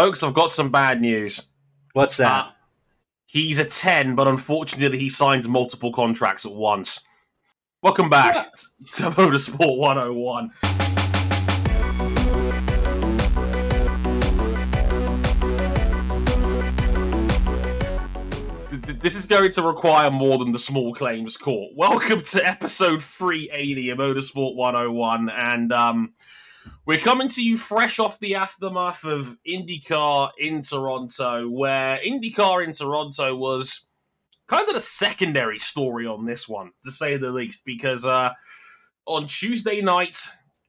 Folks, I've got some bad news. What's that? Uh, he's a 10, but unfortunately he signs multiple contracts at once. Welcome back to Motorsport 101. This is going to require more than the small claims court. Welcome to episode 380 of Motorsport 101. And um, we're coming to you fresh off the aftermath of IndyCar in Toronto, where IndyCar in Toronto was kind of the secondary story on this one, to say the least, because uh, on Tuesday night,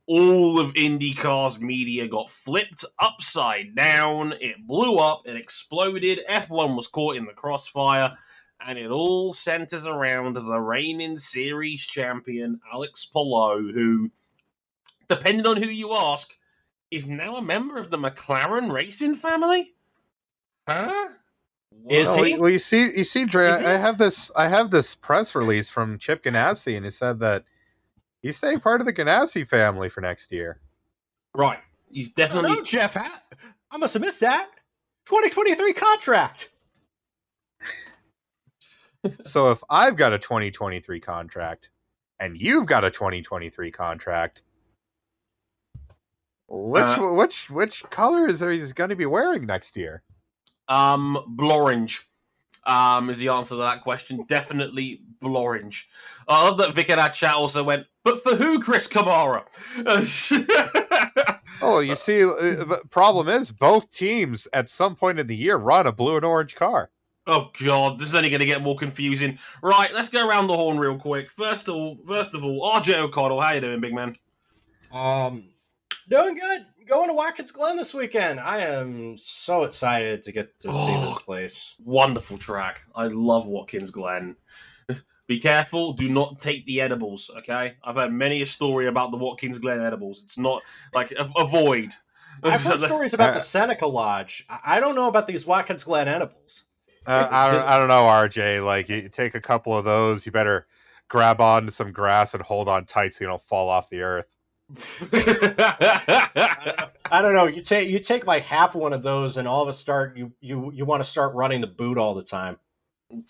all of IndyCar's media got flipped upside down. It blew up, it exploded. F1 was caught in the crossfire, and it all centers around the reigning series champion, Alex Palou, who, depending on who you ask, is now a member of the McLaren racing family. Huh? Is he? Well, you see, you see, Dre, Is? I have this, I have this press release from Chip Ganassi, and he said that he's staying part of the Ganassi family for next year. Right. He's definitely. no, Jeff. I, I must have missed that. 2023 contract. so if I've got a 2023 contract and you've got a 2023 contract, which Uh, which which color is he going to be wearing next year? Um, Blorange. Um, is the answer to that question. Definitely Blorange. I love that Vic in our chat also went, but for who, Chris Kamara? Oh, you see, uh, the problem is both teams at some point in the year run a blue and orange car. oh god, this is only going to get more confusing. Right, let's go around the horn real quick. First of all, first of all, RJ O'Connell, how you doing, big man? Um, doing good. Going to Watkins Glen this weekend. I am so excited to get to see Oh. this place. Wonderful track. I love Watkins Glen. Be careful. Do not take the edibles. Okay, I've heard many a story about the Watkins Glen edibles. It's not like a- avoid. I've heard stories about the Seneca Lodge. I I don't know about these Watkins Glen edibles. Uh, I don't, I don't know, RJ. Like, you take a couple of those, you better grab onto some grass and hold on tight so you don't fall off the earth. I don't know. You take you take like half one of those, and all of a start you you you want to start running the boot all the time.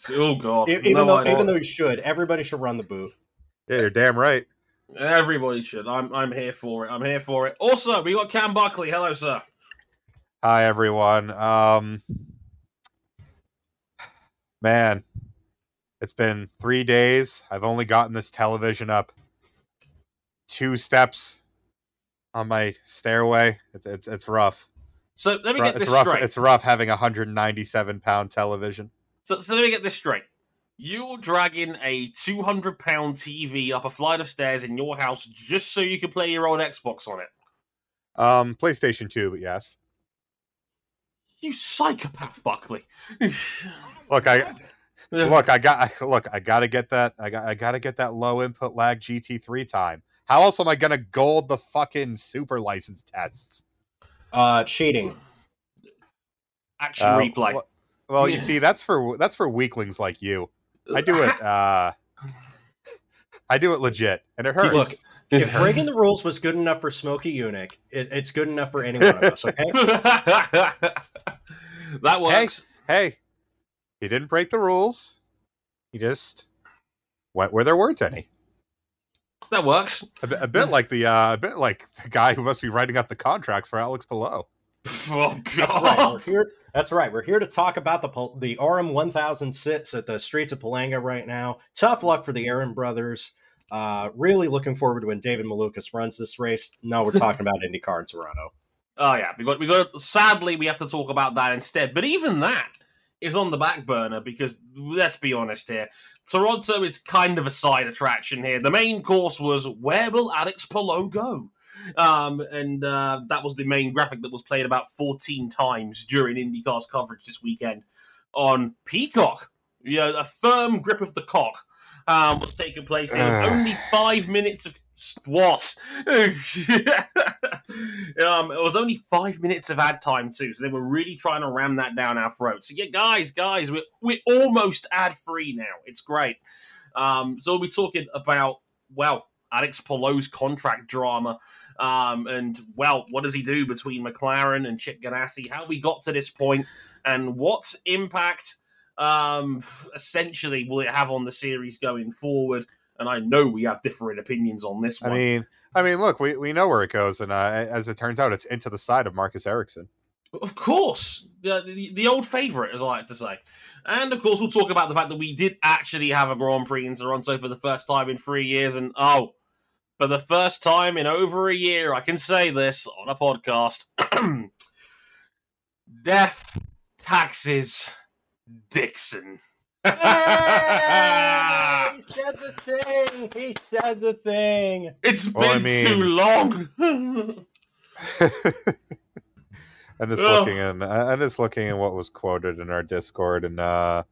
oh god! Even No, though even though you should, everybody should run the boot. Yeah, you're damn right. everybody should. I'm I'm here for it. I'm here for it. Also, we got Cam Buckley. Hello, sir. Hi, everyone. Um, man, it's been three days. I've only gotten this television up two steps on my stairway. It's it's it's rough. So let me It's, ru- get it's this rough. straight. It's rough having a 197 pound television. So, so let me get this straight. You're dragging a 200 pound TV up a flight of stairs in your house just so you can play your own Xbox on it. Um, PlayStation 2, but yes. You psychopath, Buckley. Look, I look, I got I, look, I gotta get that. I got I gotta get that low input lag GT3 time. How else am I gonna gold the fucking super license tests? Uh, cheating. Action Uh, replay. Well, well, you see, that's for that's for weaklings like you. I do it. uh I do it legit, and it hurts. Look, It If breaking the rules was good enough for Smokey Yunick, it, it's good enough for any one of us. Okay. that works. hey, he didn't break the rules. He just went where there weren't any. That works. A bit, a bit like the uh, a bit like the guy who must be writing up the contracts for Alex Palou. Oh That's right. god. We're here. That's right. We're here to talk about the the RM 1000 sits at the streets of Palanga right now. Tough luck for the Aaron brothers. Uh, really looking forward to when David Malukas runs this race. No, we're talking about IndyCar in Toronto. Oh yeah, we got we got. Sadly, we have to talk about that instead. But even that is on the back burner because let's be honest here, Toronto is kind of a side attraction here. The main course was where will Alex Palou go? Um, and uh, that was the main graphic that was played about 14 times during IndyCar's coverage this weekend on Peacock. Yeah, a firm grip of the cock um, was taking place here. Only five minutes of what? um, it was only five minutes of ad time too, so they were really trying to ram that down our throats. So yeah, guys, guys, we're we're almost ad free now. It's great. Um, so we'll be talking about well, Alex Palou's contract drama. Um, and well, what does he do between McLaren and Chip Ganassi? How we got to this point, and what impact um, essentially will it have on the series going forward? And I know we have different opinions on this one. I mean, I mean, look, we, we know where it goes, and uh, as it turns out, it's into the side of Marcus Ericsson. Of course, the, the, the old favourite, as I like to say. And of course, we'll talk about the fact that we did actually have a Grand Prix in Toronto for the first time in three years. And oh, for the first time in over a year, I can say this on a podcast Death, taxes, Dixon. He said the thing. He said the thing. It's been Well, I mean- too long. and just Ugh. looking in, and just looking in what was quoted in our Discord, and uh,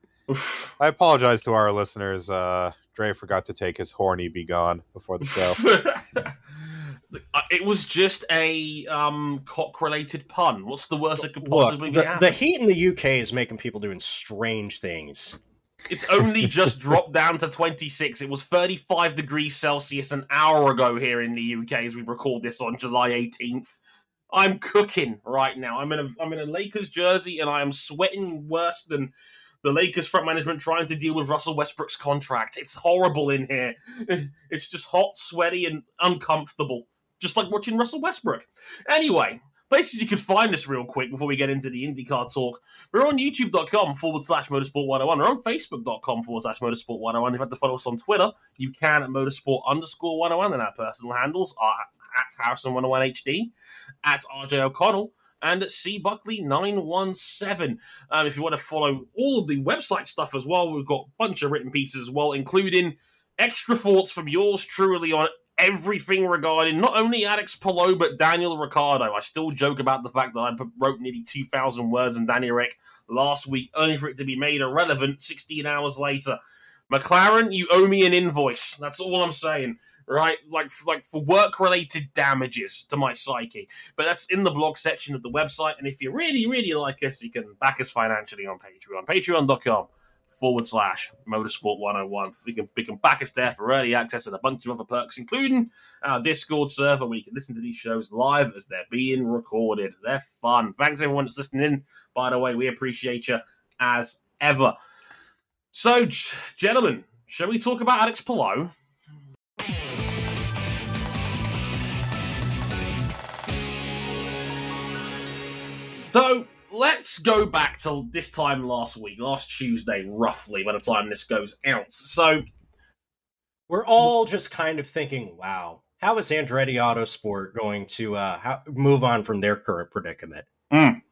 I apologize to our listeners. Uh, Dre forgot to take his horny be gone before the show. Uh, it was just a um, cock-related pun. What's the worst that could Look, possibly be the, happening? the heat in the UK is making people doing strange things. It's only just dropped down to 26. It was 35 degrees Celsius an hour ago here in the UK as we record this on July 18th. I'm cooking right now. I'm in a I'm in a Lakers jersey and I am sweating worse than the Lakers front management trying to deal with Russell Westbrook's contract. It's horrible in here. It's just hot, sweaty, and uncomfortable. Just like watching Russell Westbrook. Anyway, places you could find us real quick before we get into the IndyCar talk. We're on youtube.com forward slash motorsport 101. We're on facebook.com forward slash motorsport 101. If you'd like to follow us on Twitter, you can at motorsport underscore 101. And our personal handles are at Harrison 101HD, at RJ O'Connell, and at C Buckley 917. Um, if you want to follow all of the website stuff as well, we've got a bunch of written pieces as well, including extra thoughts from yours truly on everything regarding not only Alex Palou but Daniel Ricciardo. I still joke about the fact that I wrote nearly 2,000 words on Danny Rick last week, only for it to be made irrelevant 16 hours later. McLaren, you owe me an invoice. That's all I'm saying. Right, like like for work-related damages to my psyche, but that's in the blog section of the website. And if you really, really like us, you can back us financially on Patreon, patreon.com forward slash motorsport 101. You can, you can back us there for early access and a bunch of other perks, including our Discord server where you can listen to these shows live as they're being recorded. They're fun. Thanks everyone that's listening in. By the way, we appreciate you as ever. So, gentlemen, shall we talk about Alex Palou? So let's go back to this time last week, last Tuesday, roughly, by the time this goes out. So We're all just kind of thinking, wow, how is Andretti Autosport going to uh, how, move on from their current predicament? Mm.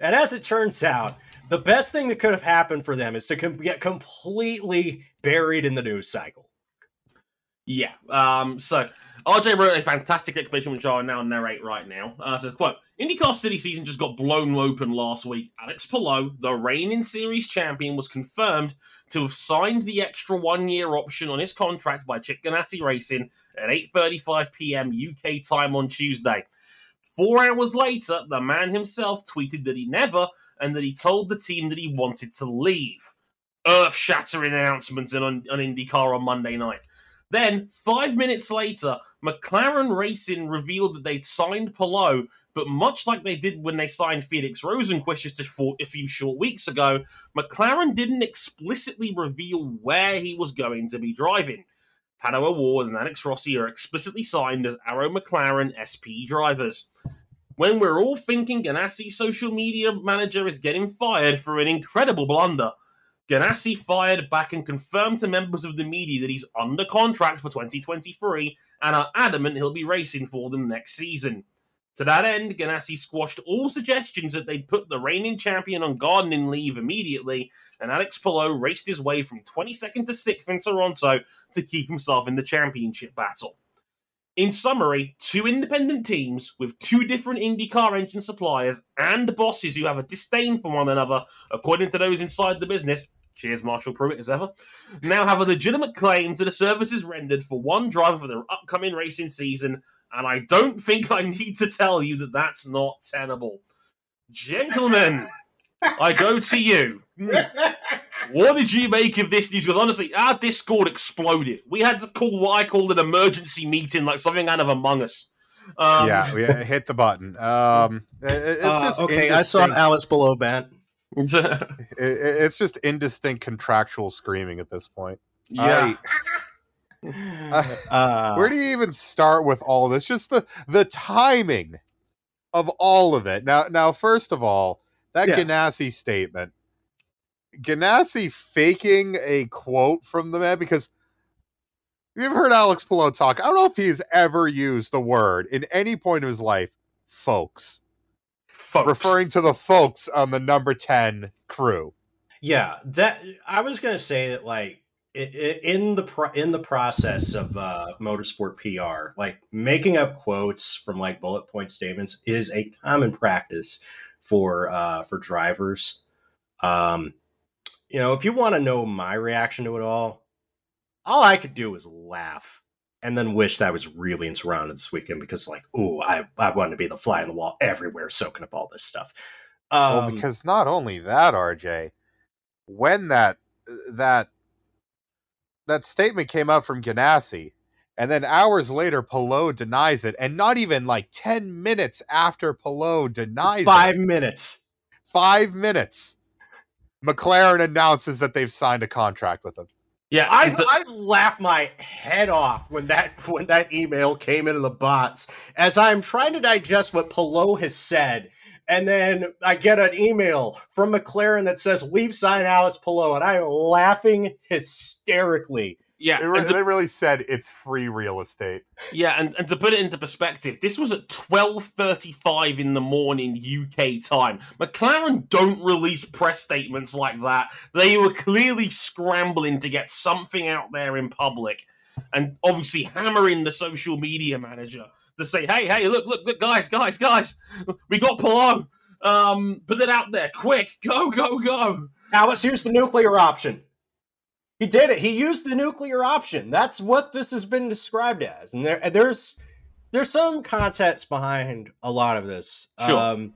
And as it turns out, the best thing that could have happened for them is to com- get completely buried in the news cycle. Yeah. Um, so RJ wrote a fantastic explanation, which I'll now narrate right now. Uh, says, quote, IndyCar City season just got blown open last week. Alex Palou, the reigning series champion, was confirmed to have signed the extra one-year option on his contract by Chip Ganassi Racing at 8.35 p.m. UK time on Tuesday. Four hours later, the man himself tweeted that he never and that he told the team that he wanted to leave. Earth-shattering announcements on, on IndyCar on Monday night. Then, five minutes later, McLaren Racing revealed that they'd signed Palou, but much like they did when they signed Felix Rosenqvist just a few short weeks ago, McLaren didn't explicitly reveal where he was going to be driving. Pato O'Ward and Alex Rossi are explicitly signed as Arrow McLaren SP drivers. When we're all thinking Ganassi's social media manager is getting fired for an incredible blunder, Ganassi fired back and confirmed to members of the media that he's under contract for 2023 and are adamant he'll be racing for them next season. To that end, Ganassi squashed all suggestions that they'd put the reigning champion on gardening leave immediately, and Alex Palou raced his way from 22nd to 6th in Toronto to keep himself in the championship battle. In summary, two independent teams with two different IndyCar engine suppliers and bosses who have a disdain for one another, according to those inside the business, cheers Marshall Pruett as ever, now have a legitimate claim to the services rendered for one driver for their upcoming racing season, and I don't think I need to tell you that that's not tenable. Gentlemen, I go to you. what did you make of this news? Because honestly, our Discord exploded. We had to call what I called an emergency meeting, like something out of Among Us. Um, yeah, we hit the button. Um, it- it's Uh, just okay, I saw indistinct- Alex below bent. it- it- it's just indistinct contractual screaming at this point. yeah. Uh, Where do you even start with all this? Just the the timing of all of it. Now, now, first of all, that Yeah. Ganassi statement, Ganassi faking a quote from the man because you've heard Alex Palou talk. I don't know if he's ever used the word in any point of his life, folks, Folks. referring to the folks on the number ten crew. Yeah, that I was gonna say that like in the pro- in the process of uh, motorsport PR, like making up quotes from like bullet point statements is a common practice for uh, for drivers. Um, you know, if you want to know my reaction to it all, all I could do was laugh and then wish that I was really in Toronto this weekend because like, ooh, I I wanted to be the fly on the wall everywhere, soaking up all this stuff. Um, well, because not only that, RJ, when that that that statement came out from Ganassi, and then hours later, Palou denies it, and not even like ten minutes after Palou denies five it, minutes. five minutes, McLaren announces that they've signed a contract with him. yeah. I, it's a- I laughed my head off when that when that email came into the bots as I'm trying to digest what Palou has said, and then I get an email from McLaren that says we've signed Alex Palou, and I'm laughing hysterically. Yeah. They, re- to- they really said it's free real estate. Yeah, and, and to put it into perspective, this was at twelve thirty-five in the morning UK time. McLaren don't release press statements like that. They were clearly scrambling to get something out there in public, and obviously hammering the social media manager to say, "Hey, hey, look, look, look, guys, guys, guys, we got Palou. Um, put it out there, quick, go, go, go." Now let's use the nuclear option. He did it. He used the nuclear option. That's what this has been described as. And there, there's there's some context behind a lot of this. Sure. Um,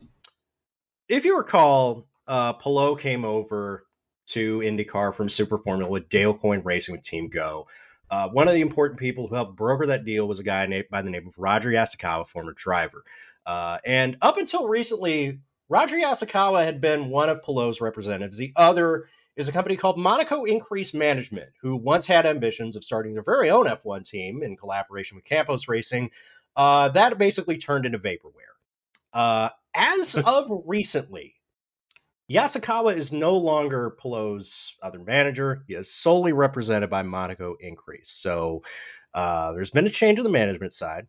if you recall, uh, Palou came over to IndyCar from Super Formula with Dale Coyne Racing with Team Goh. Uh, one of the important people who helped broker that deal was a guy named by the name of Roger Yasukawa, former driver. Uh, and up until recently, Roger Yasukawa had been one of Palou's representatives. The other is a company called Monaco Increase Management, who once had ambitions of starting their very own F1 team in collaboration with Campos Racing. Uh, that basically turned into vaporware. Uh, as of recently, Yasukawa is no longer Palou's other manager. He is solely represented by Monaco Increase. So uh, there's been a change on the management side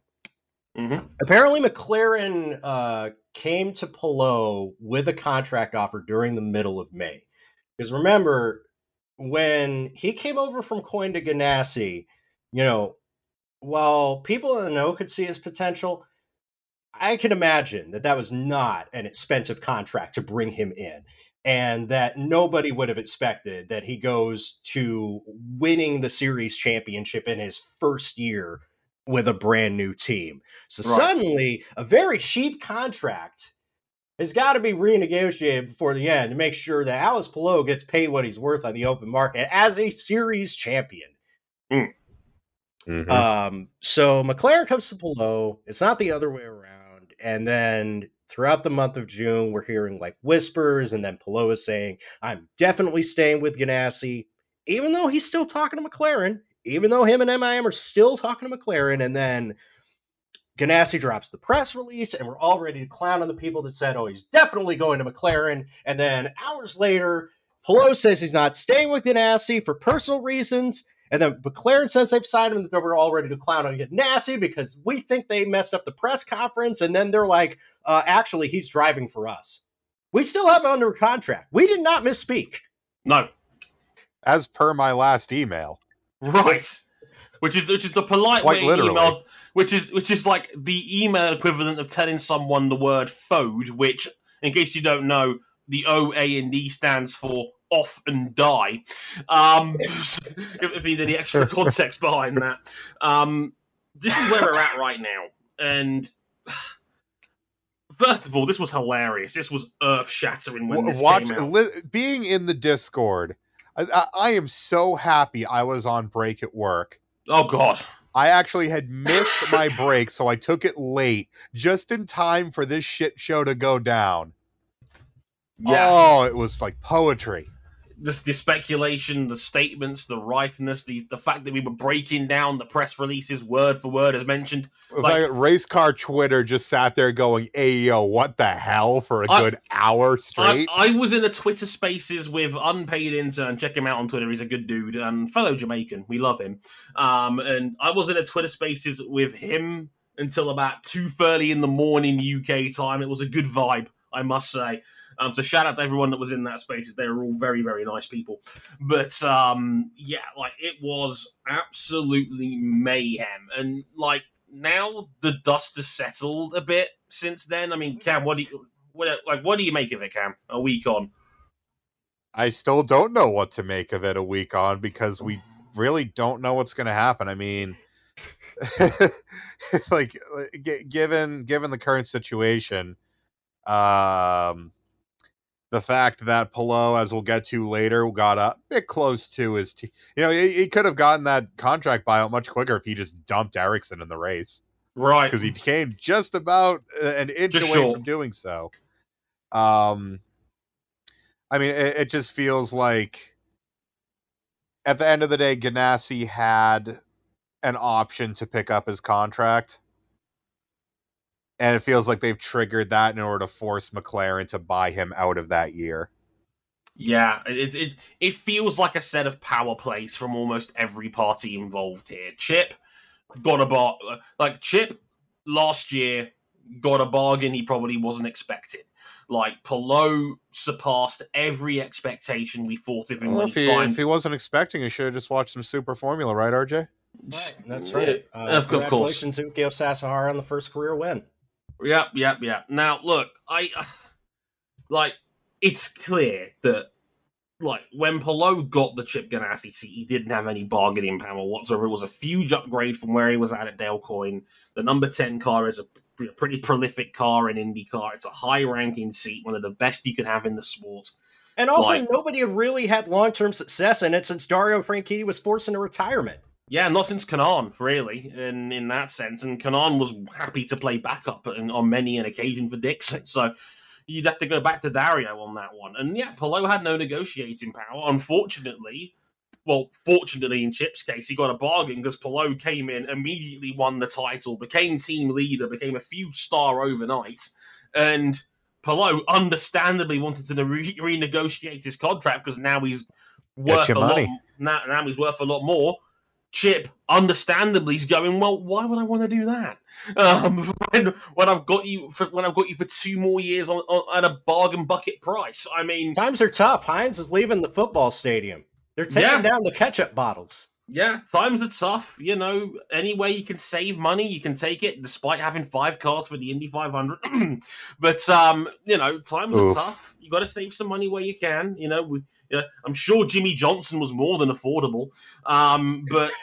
Mm-hmm. apparently McLaren uh, came to Palou with a contract offer during the middle of May. Because remember, when he came over from Coyne to Ganassi, you know, while people in the know could see his potential, I can imagine that that was not an expensive contract to bring him in. And that nobody would have expected that he goes to winning the series championship in his first year with a brand new team. So Right. suddenly, a very cheap contract has got to be renegotiated before the end to make sure that Alice Palou gets paid what he's worth on the open market as a series champion. Mhm. Um, so McLaren comes to Palou. It's not the other way around. And then throughout the month of June, we're hearing like whispers, and then Palou is saying, I'm definitely staying with Ganassi, even though he's still talking to McLaren, even though him and MIM are still talking to McLaren, and then Ganassi drops the press release, and we're all ready to clown on the people that said, "Oh, he's definitely going to McLaren." And then hours later, Palou says he's not staying with Ganassi for personal reasons, and then McLaren says they've signed him. And we're all ready to clown on Ganassi because we think they messed up the press conference. And then they're like, uh, "Actually, he's driving for us. We still have him under contract. We did not misspeak." No, As per my last email. Right. Which is which is the polite Quite way literally. email, which is which is like the email equivalent of telling someone the word "fode," which, in case you don't know, the O, A, and D stands for off and die. Um, if, you need any extra context behind that, um, this is where we're at right now, and. First of all, this was hilarious. This was earth shattering when this watch came out. li- being in the discord I, I, I am so happy I was on break at work. Oh God. I actually had missed my break, so I took it late, just in time for this shit show to go down. Yeah. Oh, it was like poetry. The, the speculation, the statements, the rifeness, the, the fact that we were breaking down the press releases word for word as mentioned. Like, Like- race car Twitter just sat there going, "Hey yo, what the hell?" for a I- good hour straight. I was in a Twitter Spaces with unpaid intern. Check him out on Twitter. He's a good dude and fellow Jamaican. We love him. Um, and I was in a Twitter Spaces with him until about two thirty in the morning UK time. It was a good vibe, I must say. Um, so shout out to everyone that was in that spaces. They were all very, very nice people. But um, yeah, like it was absolutely mayhem. And like now the dust has settled a bit since then. I mean, Cam, what do you what like what do you make of it, Cam? A week on. I still don't know what to make of it a week on because we really don't know what's going to happen. I mean, like g- given given the current situation, um, the fact that Palou, as we'll get to later, got a bit close to his, you know, he, he could have gotten that contract buyout much quicker if he just dumped Ericsson in the race Right. because he came just about an inch Just away short. from doing so. Um, I mean, it, it just feels like at the end of the day, Ganassi had an option to pick up his contract. And it feels like they've triggered that in order to force McLaren to buy him out of that year. Yeah, it, it it feels like a set of power plays from almost every party involved here. Chip got a bar like Chip last year got a bargain he probably wasn't expecting. Like Palou surpassed every expectation we thought of him Well, when if, he he, signed. if he wasn't expecting, he should have just watched some Super Formula, right, RJ? Right, that's Yeah, right. Uh, of, of course. congratulations, Ukyo Sasahara, on the first career win. Yep, yep, yep. Now, look, I like it's clear that like when Palou got the Chip Ganassi seat, he didn't have any bargaining power whatsoever. It was a huge upgrade from where he was at at Dale Coyne. The number ten car is a pretty prolific car in IndyCar. It's a high-ranking seat, one of the best you could have in the sport. And also, Like- nobody had really had long term success in it since Dario Franchitti was forced into retirement. Yeah, not since Kanaan, really, in in that sense. And Kanaan was happy to play backup on, on many an occasion for Dixon. So you'd have to go back to Dario on that one. And yeah, Palou had no negotiating power. Unfortunately, well, fortunately in Chip's case, he got a bargain because Palou came in, immediately won the title, became team leader, became a few star overnight. And Palou understandably wanted to re- renegotiate his contract because now he's worth a your lot. Now, now he's worth a lot more. Chip, understandably, is going. Well, why would I want to do that? Um, when, when I've got you for when I've got you for two more years on, on at a bargain bucket price. I mean, Times are tough. Heinz is leaving the football stadium. They're taking Yeah. down the ketchup bottles. Yeah, times are tough. You know, any way you can save money, you can take it, despite having five cars for the Indy 500. but um, you know, times Oof. are tough. You got to save some money where you can. You know, we, yeah, I'm sure Jimmie Johnson was more than affordable. Um, but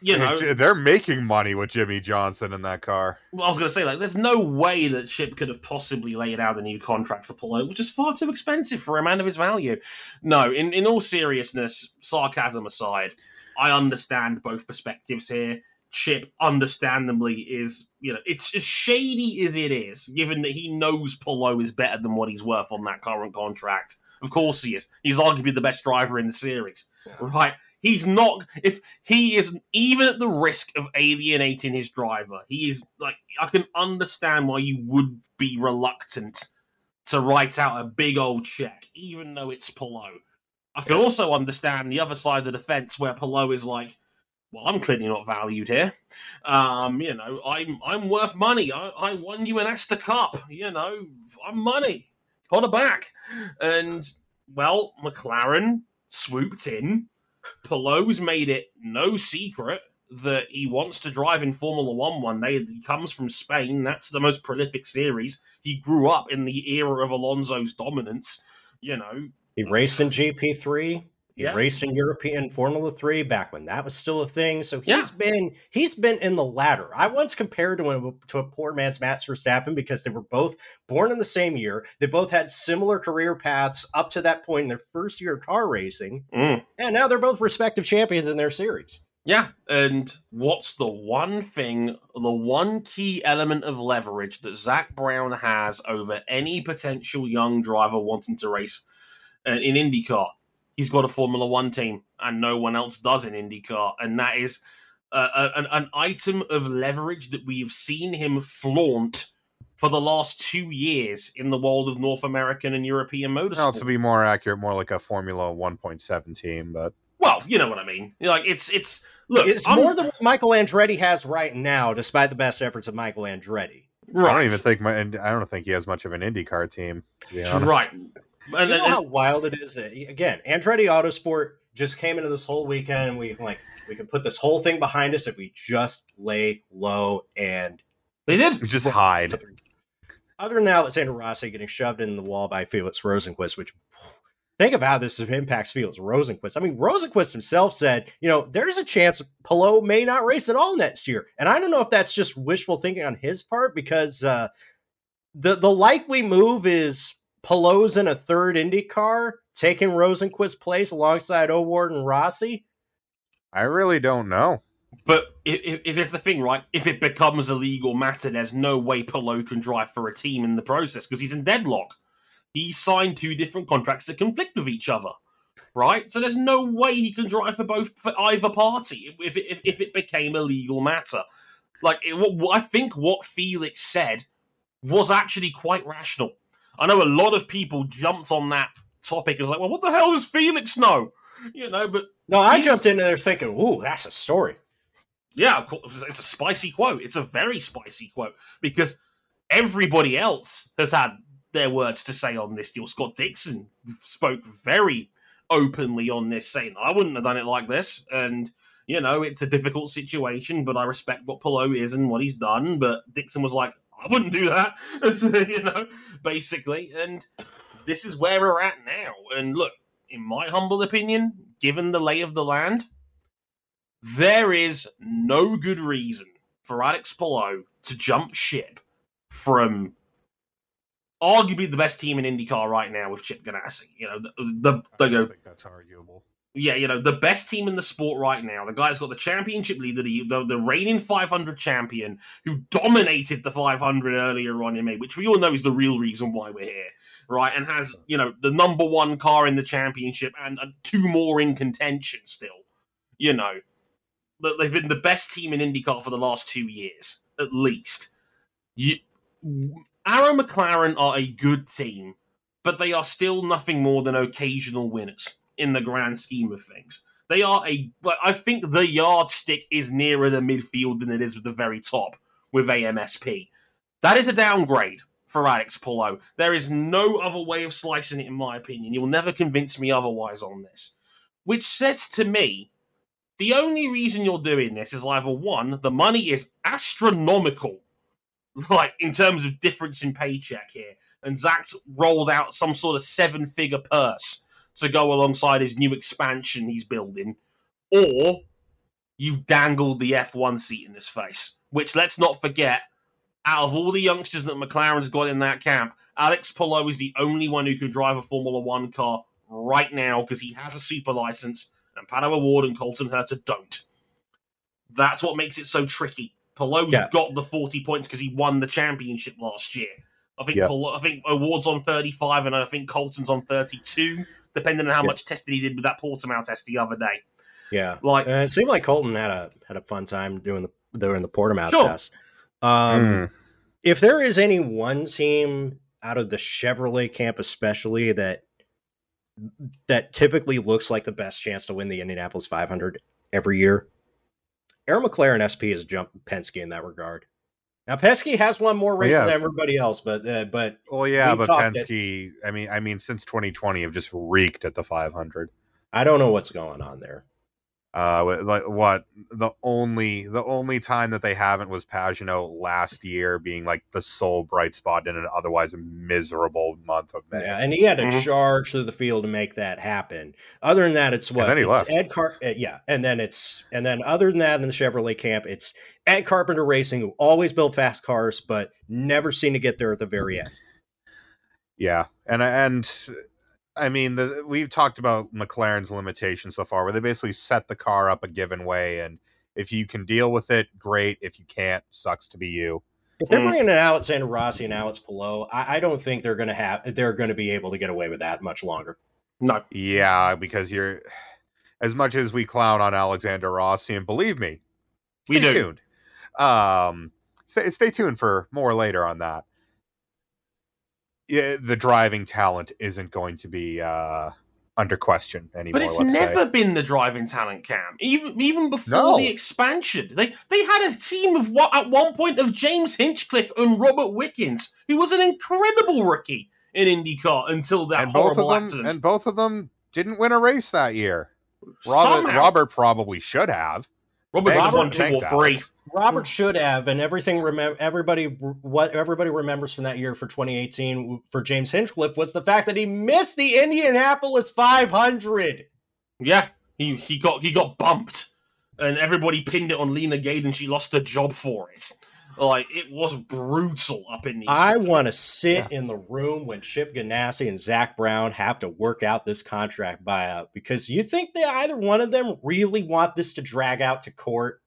you know, they're making money with Jimmie Johnson in that car. Well, I was going to say, like, there's no way that Chip could have possibly laid out a new contract for Palou, which is far too expensive for a man of his value. No, in, in all seriousness, sarcasm aside, I understand both perspectives here. Chip, understandably, is, you know, it's as shady as it is, given that he knows Palou is better than what he's worth on that current contract. Of course he is. He's arguably the best driver in the series right? He's not. If he is even at the risk of alienating his driver, he is like. I can understand why you would be reluctant to write out a big old check, even though it's Palou. I can also understand the other side of the fence where Palou is like, "Well, I'm clearly not valued here. Um, you know, I'm I'm worth money. I, I won you an Astor Cup. You know, I'm money. Hold it back." And well, McLaren swooped in. Palou's made it no secret that he wants to drive in Formula One one day. He comes from Spain. That's the most prolific series. He grew up in the era of Alonso's dominance. You know, He raced in GP3. He Yeah. raced in European Formula Three back when that was still a thing. So he's Yeah. been he's been in the ladder. I once compared to him to a poor man's Max Verstappen because they were both born in the same year. They both had similar career paths up to that point in their first year of car racing, Mm. and now they're both respective champions in their series. Yeah, and what's the one thing, the one key element of leverage that Zak Brown has over any potential young driver wanting to race in IndyCar? He's got a Formula One team, and no one else does in IndyCar, and that is uh, an, an item of leverage that we have seen him flaunt for the last two years in the world of North American and European motorsport. Well, to be more accurate, more like a Formula 1.7 team, but well, you know what I mean. Like it's it's look, It's I'm- more than what Michael Andretti has right now, despite the best efforts of Michael Andretti. I don't even think my, I don't think he has much of an IndyCar team. To be. Right. And, You and- know how wild it is. That, again, Andretti Autosport just came into this whole weekend, and we like we can put this whole thing behind us if we just lay low and. they did. Just hide. Other than that, Alexander Rossi getting shoved in the wall by Felix Rosenqvist, which think of how this impacts Felix Rosenqvist. I mean, Rosenqvist himself said, you know, there's a chance Palou may not race at all next year, and I don't know if that's just wishful thinking on his part because uh, the the likely move is Palou's in a third Indy car, taking Rosenqvist's place alongside O'Ward and Rossi. I really don't know. But if, if, if it's the thing, right? If it becomes a legal matter, there's no way Palou can drive for a team in the process because he's in deadlock. He signed two different contracts that conflict with each other, right? So there's no way he can drive for both for either party if it, if, if it became a legal matter. Like it, I think what Felix said was actually quite rational. I know a lot of people jumped on that topic and was like, "Well, what the hell does Felix know?" You know, but No, I jumped in there thinking, "Ooh, that's a story." Yeah, of course, it's a spicy quote. It's a very spicy quote because everybody else has had their words to say on this deal. Scott Dixon spoke very openly on this, saying, I wouldn't have done it like this. And, you know, it's a difficult situation, but I respect what Palou is and what he's done. But Dixon was like, I wouldn't do that, you know, basically. And this is where we're at now. And look, in my humble opinion, given the lay of the land, there is no good reason for Alex Palou to jump ship from arguably the best team in IndyCar right now with Chip Ganassi. You know, the, the, the, I think that's arguable. Yeah, you know, the best team in the sport right now. The guy's got the championship leader, the, the, the reigning 500 champion who dominated the 500 earlier on in May, which we all know is the real reason why we're here, right? And has, you know, the number one car in the championship and, and two more in contention still. You know, they've been the best team in IndyCar for the last two years, at least. You, Arrow McLaren are a good team, but they are still nothing more than occasional winners in the grand scheme of things. They are a. I think the yardstick is nearer the midfield than it is with the very top with AMSP. That is a downgrade for Alex Palou. There is no other way of slicing it, in my opinion. You'll never convince me otherwise on this. Which says to me, the only reason you're doing this is either one, the money is astronomical, like in terms of difference in paycheck here, and Zak's rolled out some sort of seven figure purse to go alongside his new expansion he's building, or you've dangled the F1 seat in his face. Which, let's not forget, out of all the youngsters that McLaren's got in that camp, Alex Palou is the only one who can drive a Formula One car right now because he has a super license, and Pato O'Ward and Colton Herta don't. That's what makes it so tricky. Palou's Yeah. got the 40 points because he won the championship last year. I think Yeah. I think O'Ward's on 35 and I think Colton's on 32, depending on how Yeah. much testing he did with that Portimao test the other day. Yeah, Like, Uh, it seemed like Colton had a had a fun time doing the doing the Portimao Sure. test. Um, Mm. If there is any one team out of the Chevrolet camp, especially that that typically looks like the best chance to win the Indianapolis 500 every year, Arrow McLaren SP has jumped Penske in that regard. Now Penske has won more races yeah. than everybody else, but uh, but Well, yeah, but it. I mean, I mean, since 2020, have just reeked at the 500. I don't know what's going on there. Uh, like what the only the only time that they haven't was Pagenaud last year, being like the sole bright spot in an otherwise miserable month of May. Yeah, and he had to Mhm. charge through the field to make that happen. Other than that, it's what then he it's left. Ed Car. uh, yeah, and then it's and then other than that, in the Chevrolet camp, it's Ed Carpenter Racing, who always built fast cars, but never seemed to get there at the very end. Yeah, and and I mean, the, we've talked about McLaren's limitations so far, where they basically set the car up a given way, and if you can deal with it, great. If you can't, sucks to be you. If they're Mm. bringing in Alexander Rossi and Alex Palou, I, I don't think they're going to have they're going to be able to get away with that much longer. No. Yeah, because you're as much as we clown on Alexander Rossi, and believe me, We stay do. tuned. Um, stay, stay tuned for more later on that. Yeah, the driving talent isn't going to be uh, under question anymore. But it's let's say. never been the driving talent cam. Even even before No. the expansion, they they had a team of what at one point of James Hinchcliffe and Robert Wickens, who was an incredible rookie in IndyCar until that and both of horrible them accident. and both of them didn't win a race that year. Robert, Robert probably should have. Robert Robert won two or three. Robert hmm. should have, and everything. Remember, everybody. What everybody remembers from that year for 2018 for James Hinchcliffe was the fact that he missed the Indianapolis 500. Yeah, he he got he got bumped, and everybody pinned it on Leena Gade, and she lost her job for it. Like it was brutal up in these. I want to sit in the room when Chip Ganassi and Zak Brown have to work out this contract buyout uh, because you think that either one of them really want this to drag out to court.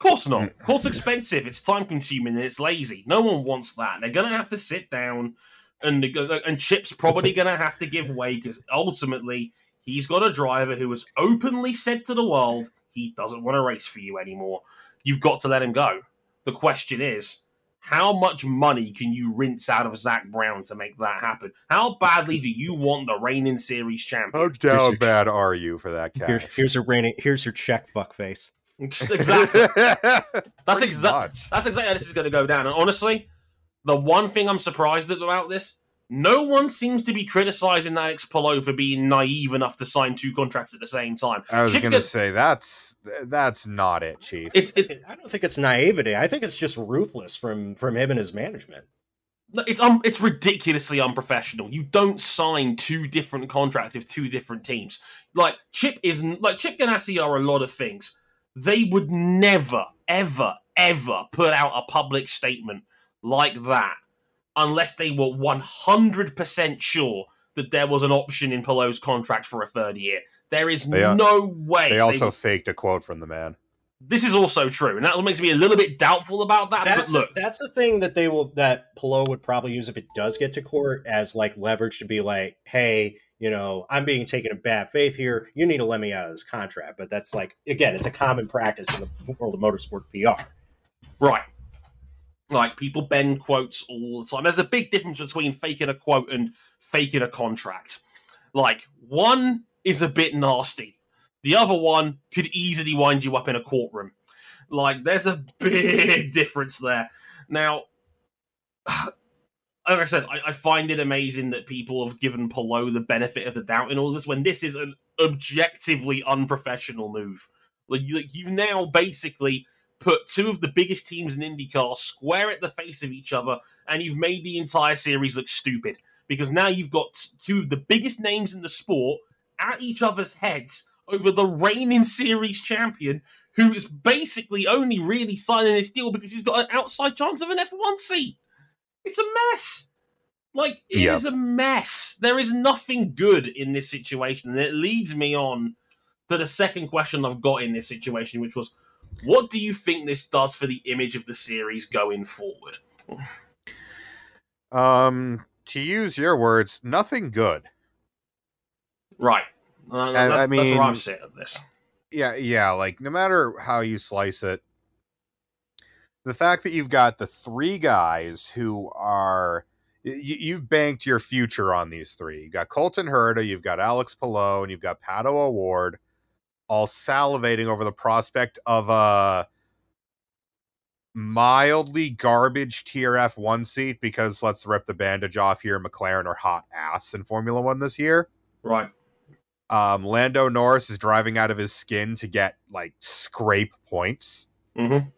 Of course not. Court's expensive. It's time consuming and it's lazy. No one wants that. They're gonna have to sit down, and and Chip's probably gonna have to give way because ultimately he's got a driver who has openly said to the world he doesn't want to race for you anymore. You've got to let him go. The question is. How much money can you rinse out of Zak Brown to make that happen? How badly do you want the reigning series champion? How down your- bad are you for that Here's, cash? here's your rainy, here's your check, fuckface. exactly. That's exactly. That's exactly how this is going to go down. And honestly, the one thing I'm surprised about this, no one seems to be criticizing Alex Palou for being naive enough to sign two contracts at the same time. I was Chip gonna Gan- say that's that's not it, Chief. It's it, I don't think it's naivety. I think it's just ruthless from from him and his management. it's um, it's ridiculously unprofessional. You don't sign two different contracts with two different teams. Like Chip is like Chip Ganassi are a lot of things. They would never, ever, ever put out a public statement like that unless they were one hundred percent sure that there was an option in Palou's contract for a third year. There is They are- no way. They also would- faked a quote from the man. this is also true, and that makes me a little bit doubtful about that. That's but look, that's the thing that they will that Palou would probably use if it does get to court as like leverage to be like, hey, you know, I'm being taken in bad faith here. You need to let me out of this contract. But that's like again, it's a common practice in the world of motorsport PR. Right. Like people bend quotes all the time. There's a big difference between faking a quote and faking a contract. Like one is a bit nasty. The other one could easily wind you up in a courtroom. Like there's a big difference there. Now, like I said, I, I find it amazing that people have given Palou the benefit of the doubt in all this when this is an objectively unprofessional move. Like you, like, you've now basically put two of the biggest teams in IndyCar square at the face of each other, and you've made the entire series look stupid because now you've got two of the biggest names in the sport at each other's heads over the reigning series champion, who is basically only really signing this deal because he's got an outside chance of an F1 seat. It's a mess. Like, it is Yep. a mess. There is nothing good in this situation. And it leads me on to the second question I've got in this situation, which was what do you think this does for the image of the series going forward? Um, to use your words, nothing good. Right. Uh, that's, I that's where I'm mean- sitting at this. Yeah, yeah, like no matter how you slice it, the fact that you've got the three guys who are y- you've banked your future on these three. You got Colton Herta, you've got Alex Palou, and you've got Pato O'Ward, all salivating over the prospect of a mildly garbage tier F1 seat because let's rip the bandage off here. McLaren are hot ass in Formula One this year. Right. Um, Lando Norris is driving out of his skin to get like scrape points. Mm-hmm.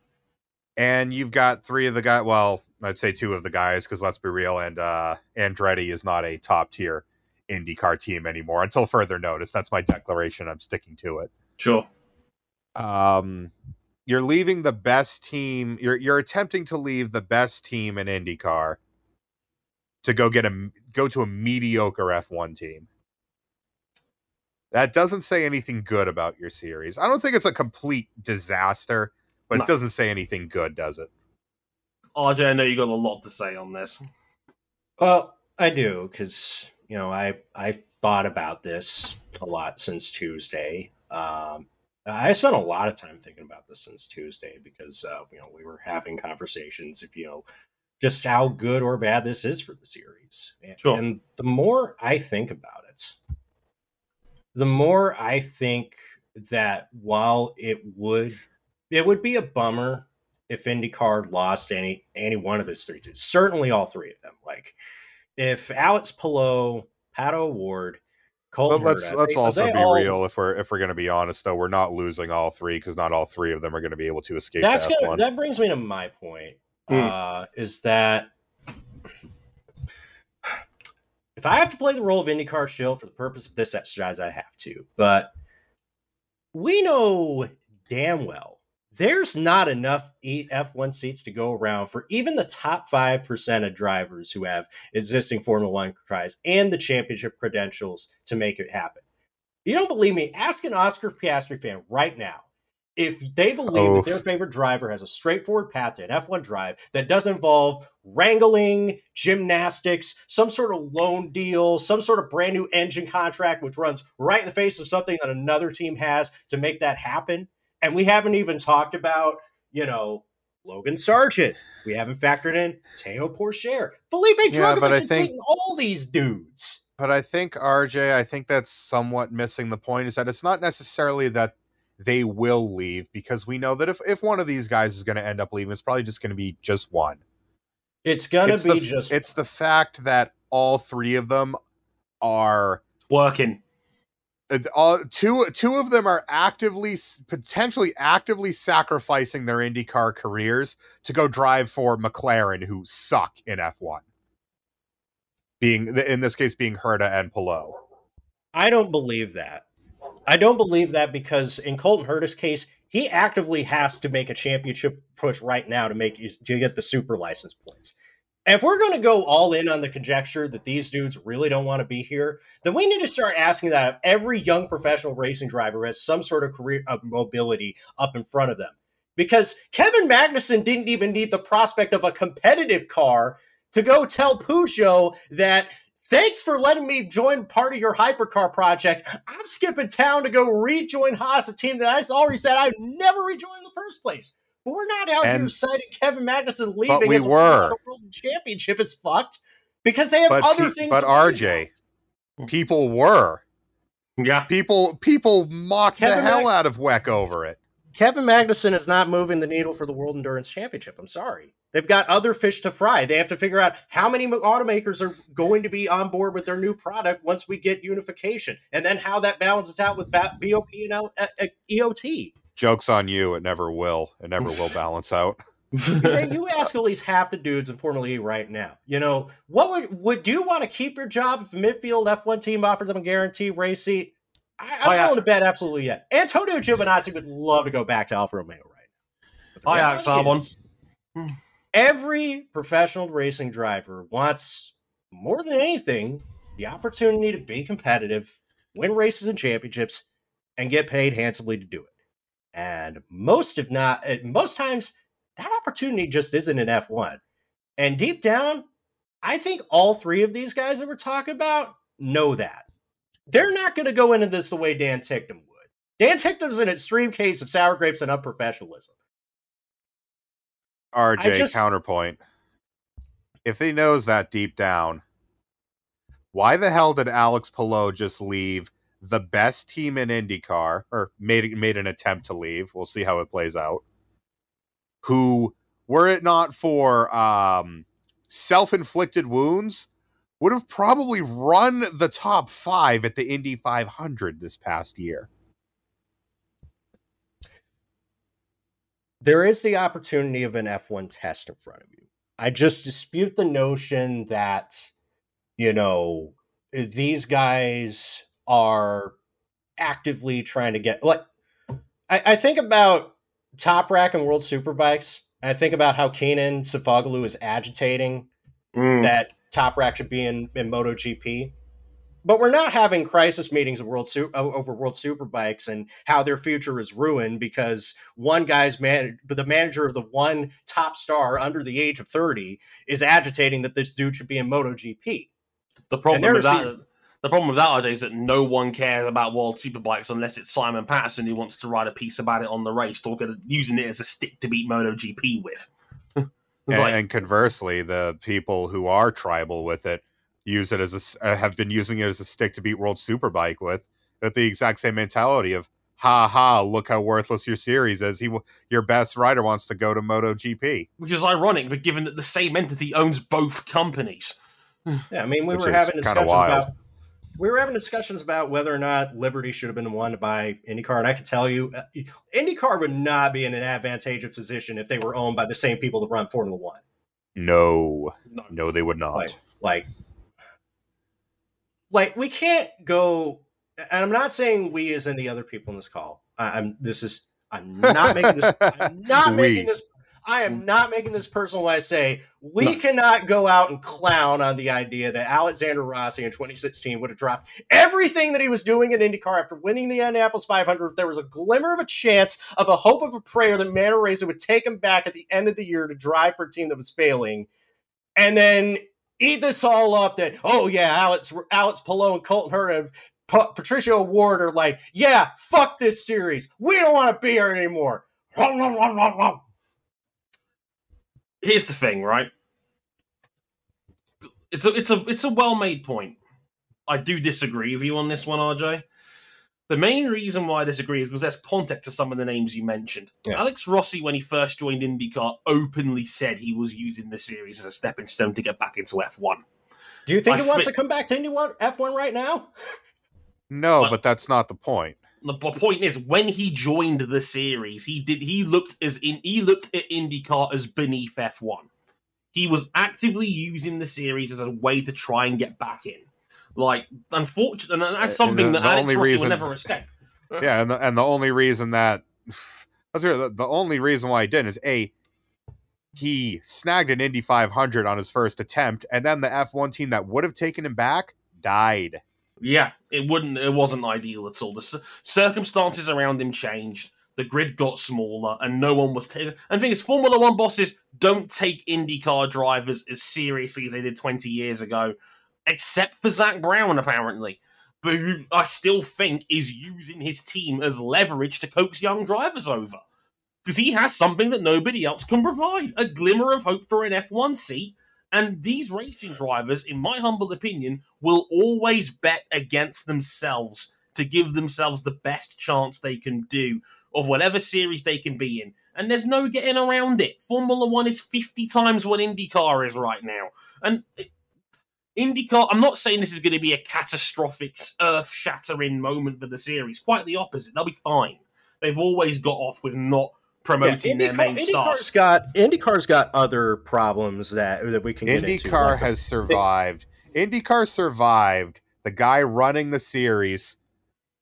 And you've got three of the guys. Well, I'd say two of the guys because let's be real. And uh, Andretti is not a top tier IndyCar team anymore until further notice. That's my declaration. I'm sticking to it. Sure. Um, you're leaving the best team. You're you're attempting to leave the best team in IndyCar to go get a go to a mediocre F1 team. That doesn't say anything good about your series. I don't think it's a complete disaster, but No. it doesn't say anything good, does it? RJ, I know you got a lot to say on this. Well, I do because you know I I thought about this a lot since Tuesday. Um, I spent a lot of time thinking about this since Tuesday because uh, you know we were having conversations of you know just how good or bad this is for the series. And, Sure. and the more I think about it, the more I think that while it would it would be a bummer if IndyCar lost any any one of those three teams. Certainly all three of them. Like if Alex Palou, Pato O'Ward, Colton But let's let's also be all- real. If we're if we're going to be honest, though, we're not losing all three because not all three of them are going to be able to escape. That's to gonna, F1. that brings me to my point. Hmm. Uh, is that if I have to play the role of IndyCar shill for the purpose of this exercise, I have to. But we know damn well there's not enough F1 seats to go around for even the top 5% of drivers who have existing Formula One tries and the championship credentials to make it happen. You don't believe me? Ask an Oscar Piastri fan right now if they believe that their favorite driver has a straightforward path to an F1 drive that doesn't involve wrangling, gymnastics, some sort of loan deal, some sort of brand new engine contract, which runs right in the face of something that another team has to make that happen. And we haven't even talked about, you know, Logan Sargent. We haven't factored in Théo Pourchaire, Felipe Yeah, Drugovich, but I think- all these dudes. but I think RJ, I think that's somewhat missing the point. Is that it's not necessarily that they will leave because we know that if if one of these guys is going to end up leaving, it's probably just going to be just one. It's gonna be the, just it's the fact that all three of them are Working. Uh, all two two of them are actively potentially actively sacrificing their IndyCar careers to go drive for McLaren who suck in F1 being in this case being Herta and Palou I don't believe that. I don't believe that because in Colton Herta's case, he actively has to make a championship push right now to make to get the super license points. If we're going to go all in on the conjecture that these dudes really don't want to be here, then we need to start asking that of every young professional racing driver has some sort of career of mobility up in front of them. Because Kevin Magnussen didn't even need the prospect of a competitive car to go tell Peugeot that thanks for letting me join part of your hypercar project. I'm skipping town to go rejoin Haas, a team that I already said I'd never rejoin in the first place. But we're not out here citing Kevin Magnussen leaving. But we as were. the world championship is fucked because they have but other pe- things. but to worry RJ about. Hmm. people were Yeah. people people mocked the hell Mag- out of WEC over it Kevin Magnussen is not moving the needle for the World Endurance Championship. I'm sorry. They've got other fish to fry. They have to figure out how many automakers are going to be on board with their new product once we get unification, and then how that balances out with BOP and L- EOT. Jokes on you it never will it never will balance out you ask at least half the dudes in Formula E right now. You know, what would would you want to keep your job if a midfield F1 team offered them a guaranteed race seat? I, I'm Oh, yeah. willing to bet absolutely yeah. Antonio Giovinazzi would love to go back to Alfa Romeo right now. But the Hi, reality is, Every professional racing driver wants more than anything the opportunity to be competitive, win races and championships, and get paid handsomely to do it. And most, if not, uh, most times, that opportunity just isn't in F1. And deep down, I think all three of these guys that we're talking about know that. They're not going to go into this the way Dan Ticktum would. Dan Ticktum's an extreme case of sour grapes and unprofessionalism. RJ just- counterpoint if he knows that deep down why the hell did Alex Palou just leave the best team in IndyCar or made made an attempt to leave we'll see how it plays out who were it not for um self-inflicted wounds would have probably run the top five at the Indy 500 this past year. There is the opportunity of an F1 test in front of you. I just dispute the notion that, you know, these guys are actively trying to get like I, I think about Toprak and World Superbikes. I think about how Kenan Sofuoglu is agitating Mm. that Toprak should be in, in MotoGP. But we're not having crisis meetings of World Su- over World Superbikes and how their future is ruined because one guy's man, the manager of the one top star under the age of thirty is agitating that this dude should be in MotoGP. The problem And with that, the problem with that, RJ, is that no one cares about World Superbikes unless it's Simon Patterson who wants to write a piece about it on the race, talking using it as a stick to beat MotoGP with. And, Like- and conversely, the people who are tribal with it use it as a s- uh, have been using it as a stick to beat World Superbike with. With the exact same mentality of ha ha, look how worthless your series is. He your best rider wants to go to MotoGP. which is ironic, but given that the same entity owns both companies. Yeah, I mean, we Which were is having kinda discussions wild. about we were having discussions about whether or not Liberty should have been won by IndyCar, and I can tell you, uh, IndyCar would not be in an advantageous position if they were owned by the same people that run Formula One. No, No. they would not. Like, like, like we can't go. And I'm not saying we as in the other people in this call. I, I'm. This is. I'm not making this. I'm not We. making this. I am mm. not making this personal when I say we No. cannot go out and clown on the idea that Alexander Rossi in 2016 would have dropped everything that he was doing in IndyCar after winning the Indianapolis 500 if there was a glimmer of a chance of a hope of a prayer that Manor Racer would take him back at the end of the year to drive for a team that was failing, and then eat this all up that oh yeah, Alex Alex Palou and Colton Herta and Pa- Pato O'Ward are like yeah, fuck this series, we don't want to be here anymore. Here's the thing, right? It's a it's a it's a well made point. I do disagree with you on this one, RJ. The main reason why I disagree is because there's context to some of the names you mentioned. Yeah. Alex Rossi, when he first joined IndyCar, openly said he was using the series as a stepping stone to get back into F1. Do you think I he wants thi- to come back to Indy one F1 right now? No, But- but that's not the point. The point is, when he joined the series, he did he looked as in he looked at IndyCar as beneath F1. He was actively using the series as a way to try and get back in. Like, unfortunately, and that's And something the- that the Alex Rossi will never escape. Yeah, and the, and the only reason that it, the, the only reason why he didn't is a he snagged an Indy 500 on his first attempt, and then the F1 team that would have taken him back died. Yeah, it wouldn't. It wasn't ideal at all. The circumstances around him changed. The grid got smaller, and no one was taking. And thing is, Formula One bosses don't take IndyCar drivers as seriously as they did twenty years ago, except for Zak Brown, apparently. But who I still think is using his team as leverage to coax young drivers over, because he has something that nobody else can provide—a glimmer of hope for an F1 seat. And these racing drivers, in my humble opinion, will always bet against themselves to give themselves the best chance they can do of whatever series they can be in. And there's no getting around it. Formula One is 50 times what IndyCar is right now. And IndyCar, I'm not saying this is going to be a catastrophic, earth shattering moment for the series. Quite the opposite. They'll be fine. They've always got off with not promoting their main IndyCar's stars. got IndyCar's got other problems that that we can get into. IndyCar like the- has survived. IndyCar survived the guy running the series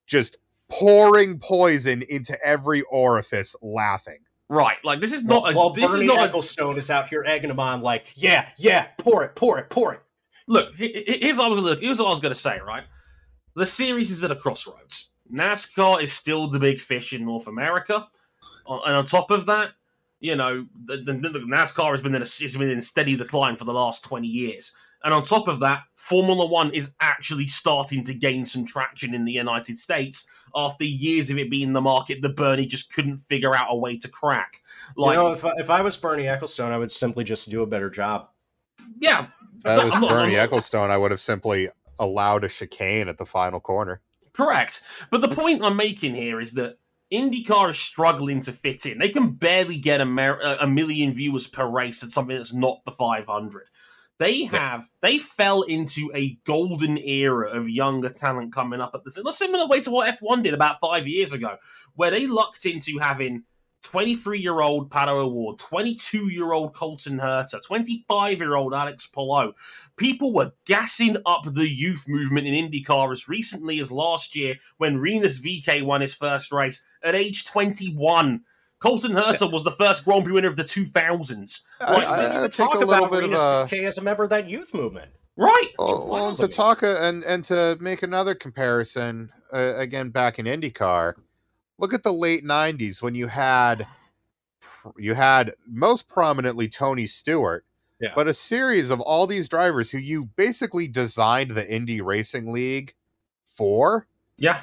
just pouring poison into every orifice laughing. Right. Like, this is not a. while this Bernie is not a Ecclestone is out here egging him on, like, yeah, yeah, pour it, pour it, pour it. look, he- he- here's what I was look. Here's what I was going to say. Right, the series is at a crossroads. NASCAR is still the big fish in North America, and on top of that, you know, the, the, the NASCAR has been in a, has been in steady decline for the last twenty years. And on top of that, Formula One is actually starting to gain some traction in the United States after years of it being the market that Bernie just couldn't figure out a way to crack. Like, you know, if I, if I was Bernie Ecclestone, I would simply just do a better job. yeah, If that was not- Bernie not- Ecclestone, I would have simply allowed a chicane at the final corner. Correct. But the point I'm making here is that IndyCar is struggling to fit in. They can barely get a, mer- uh, a million viewers per race at something that's not the 500. They have they fell into a golden era of younger talent coming up at the a similar way to what F1 did about five years ago, where they lucked into having 23 year old Pato O'Ward, 22 year old Colton Herta, 25 year old Alex Palou. People were gassing up the youth movement in IndyCar as recently as last year when Rinus VeeKay won his first race at age 21. Colton Herta was the first Grand Prix winner of the 2000s. Like, I, I, I talk about Rinus a... VeeKay as a member of that youth movement. Right. Well, well to talk uh, and and to make another comparison uh, again back in IndyCar, look at the late 90s when you had you had most prominently Tony Stewart, yeah. but a series of all these drivers who you basically designed the Indy Racing League for. Yeah.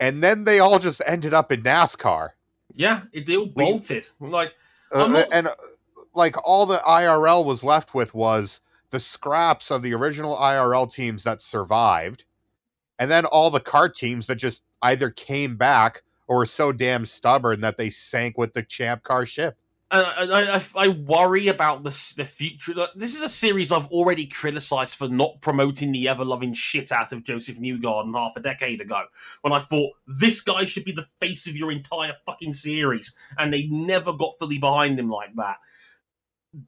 And then they all just ended up in NASCAR. Yeah, it, they all bolted. Like, uh, not... and uh, like all the IRL was left with was the scraps of the original IRL teams that survived, and then all the car teams that just either came back or were so damn stubborn that they sank with the champ car ship. I, I, I, worry about the, the future. This is a series I've already criticized for not promoting the ever loving shit out of Josef Newgarden half a decade ago. When I thought this guy should be the face of your entire fucking series, and they never got fully behind him like that.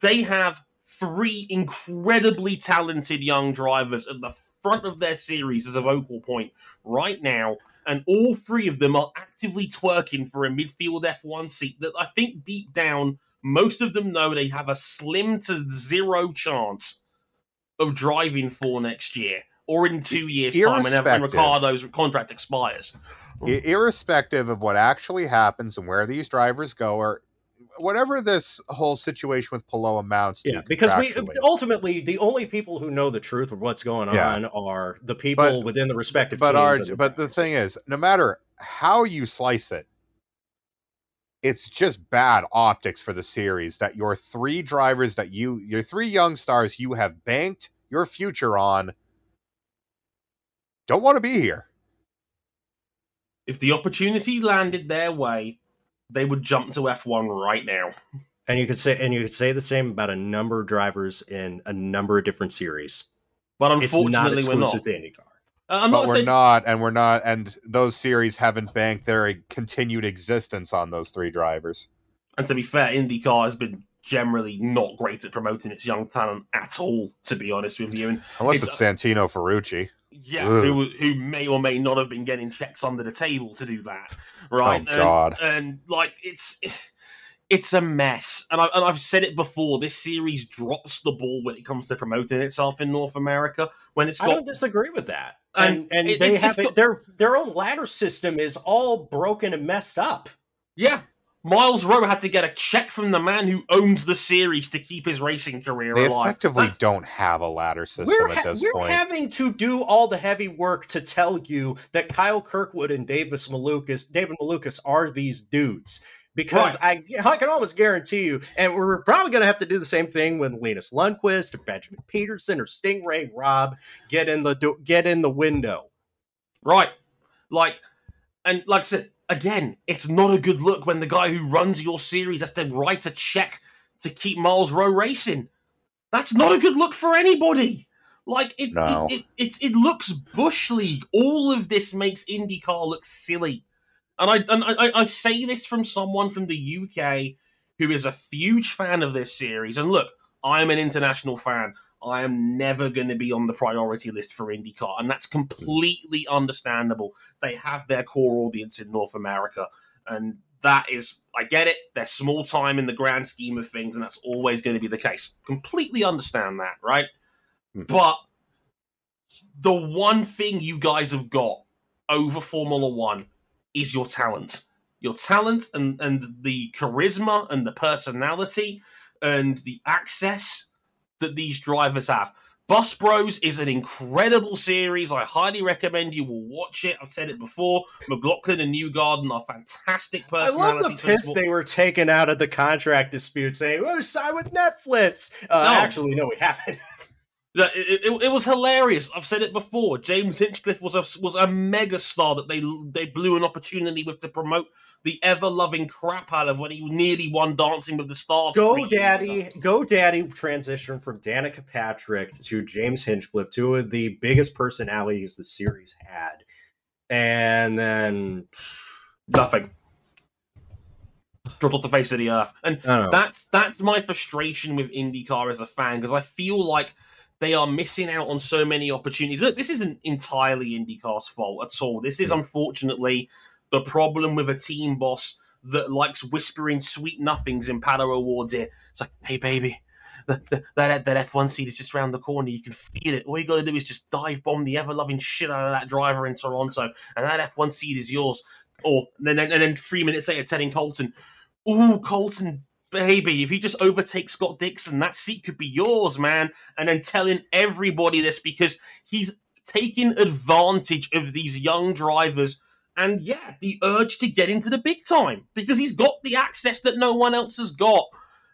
They have three incredibly talented young drivers at the front of their series as a vocal point right now and all three of them are actively twerking for a midfield F1 seat that I think deep down most of them know they have a slim to zero chance of driving for next year or in two years' time when Ricciardo's contract expires. Irrespective of what actually happens and where these drivers go, or whatever this whole situation with Palou amounts to. Yeah, because we ultimately the only people who know the truth of what's going yeah. on are the people but, within the respective. But our, but the thing is, no matter how you slice it, it's just bad optics for the series that your three drivers that you your three young stars you have banked your future on don't want to be here. If the opportunity landed their way, they would jump to F1 right now. And you could say and you could say the same about a number of drivers in a number of different series. But unfortunately, it's not we're not. To IndyCar. Uh, I'm but not we're saying... not, and we're not, and those series haven't banked their continued existence on those three drivers. And to be fair, IndyCar has been generally not great at promoting its young talent at all. To be honest with you, and unless it's, it's Santino Ferrucci, yeah, who, who may or may not have been getting checks under the table to do that, right? Oh God! And, and like it's it's a mess, and, I, and I've said it before. This series drops the ball when it comes to promoting itself in North America. When it's got, I don't disagree with that, and and, it, they it's, have it's got, their their own ladder system is all broken and messed up. Yeah, Myles Rowe had to get a check from the man who owns the series to keep his racing career they alive. effectively That's... don't have a ladder system at this we're point. We're having to do all the heavy work to tell you that Kyle Kirkwood and Davis Malukas, David Malukas are these dudes. Because right. I, I can almost guarantee you, and we're probably going to have to do the same thing when Linus Lundqvist or Benjamin Pedersen or Sting Ray Robb get in the get in the window. Right, like, and like I said, again, it's not a good look when the guy who runs your series has to write a check to keep Myles Rowe racing. That's not a good look for anybody. Like it, no. it, it, it, it, looks bush league. All of this makes IndyCar look silly, and I and I, I say this from someone from the UK who is a huge fan of this series. And look, I am an international fan. I am never going to be on the priority list for IndyCar, and that's completely understandable. They have their core audience in North America, and that is, I get it. They're small time in the grand scheme of things, and that's always going to be the case. Completely understand that, right? Mm-hmm. But the one thing you guys have got over Formula One is your talent. Your talent and, and the charisma and the personality and the access that these drivers have. Bus Bros is an incredible series. I highly recommend you will watch it. I've said it before. McLaughlin and Newgarden are fantastic personalities. I love the piss they were taken out of the contract dispute, saying, "Oh, sign with Netflix." Uh, no. Actually, no, we haven't. It, it, it, was hilarious. I've said it before. James Hinchcliffe was a was a mega star that they they blew an opportunity with to promote the ever loving crap out of when he nearly won Dancing with the Stars. Go Daddy, Go Daddy transition from Danica Patrick to James Hinchcliffe, two of the biggest personalities the series had, and then nothing dropped off the face of the earth. And that's that's my frustration with IndyCar as a fan because I feel like they are missing out on so many opportunities. Look, this isn't entirely IndyCar's fault at all. This is unfortunately the problem with a team boss that likes whispering sweet nothings in Pato O'Ward's ear. It's like, hey baby, the, the, that that F1 seat is just around the corner. You can feel it. All you got to do is just dive bomb the ever loving shit out of that driver in Toronto, and that F1 seat is yours. Or and then, and then three minutes later, telling Colton, "Ooh, Colton, baby, if you just overtake Scott Dixon, that seat could be yours, man." And then telling everybody this because he's taking advantage of these young drivers and yeah, the urge to get into the big time because he's got the access that no one else has got.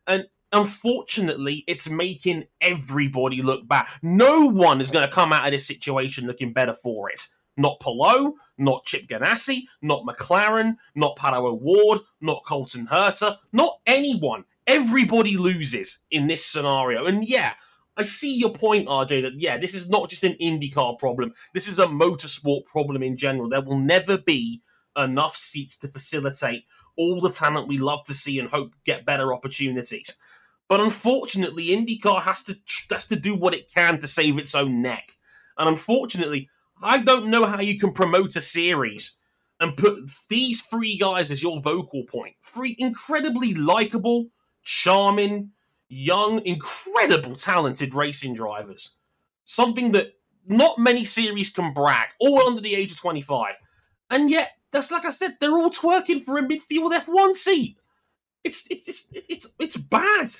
And unfortunately, it's making everybody look bad. No one is going to come out of this situation looking better for it. Not Palou, not Chip Ganassi, not McLaren, not Pato O'Ward, not Colton Herta, not anyone. Everybody loses in this scenario. And yeah, I see your point, RJ, that yeah, this is not just an IndyCar problem. This is a motorsport problem in general. There will never be enough seats to facilitate all the talent we love to see and hope get better opportunities. But unfortunately, IndyCar has to has to do what it can to save its own neck. And unfortunately, I don't know how you can promote a series and put these three guys as your vocal point. Three incredibly likable, charming, young, incredible, talented racing drivers. Something that not many series can brag, all under the age of 25. And yet, that's like I said, they're all twerking for a midfield F1 seat. It's it's it's it's, it's bad.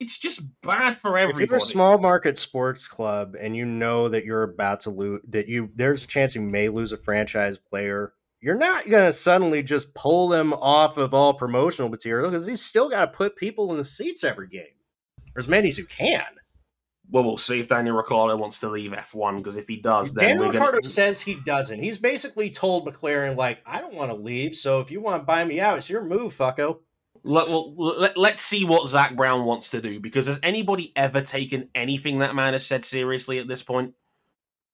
It's just bad for everybody. If you're a small market sports club and you know that you're about to lose, that you there's a chance you may lose a franchise player, you're not going to suddenly just pull them off of all promotional material because you still got to put people in the seats every game or as many as you can. Well, we'll see if Daniel Ricciardo wants to leave F1 because if he does, then Daniel Ricciardo gonna... says he doesn't. He's basically told McLaren like, "I don't want to leave, so if you want to buy me out, it's your move, fucko." Let, well, let, let's see what Zak Brown wants to do because has anybody ever taken anything that man has said seriously at this point?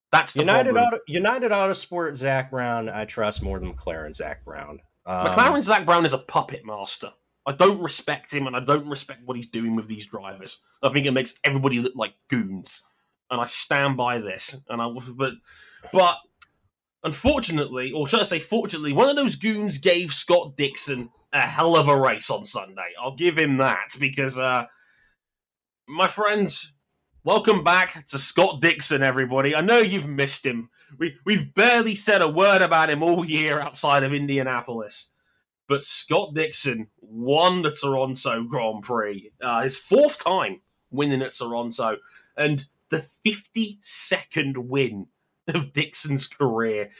That's the United problem. Auto, United Autosport Zak Brown. I trust more than McLaren Zak Brown. Um, McLaren Zak Brown is a puppet master. I don't respect him, and I don't respect what he's doing with these drivers. I think it makes everybody look like goons, and I stand by this. And I, but, but unfortunately, or should I say, fortunately, one of those goons gave Scott Dixon a hell of a race on Sunday. I'll give him that because, uh, my friends, welcome back to Scott Dixon, everybody. I know you've missed him. We we've barely said a word about him all year outside of Indianapolis. But Scott Dixon won the Toronto Grand Prix, uh, his fourth time winning at Toronto, and the 52nd win of Dixon's career,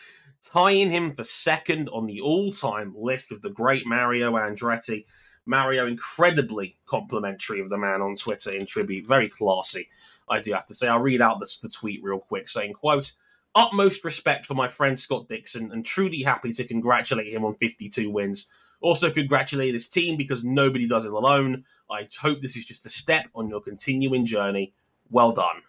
tying him for second on the all time list with the great Mario Andretti. Mario, incredibly complimentary of the man on Twitter in tribute, very classy, I do have to say. I'll read out the, the tweet real quick saying, quote, utmost respect for my friend Scott Dixon and truly happy to congratulate him on 52 wins. Also, congratulate his team because nobody does it alone. I hope this is just a step on your continuing journey. Well done.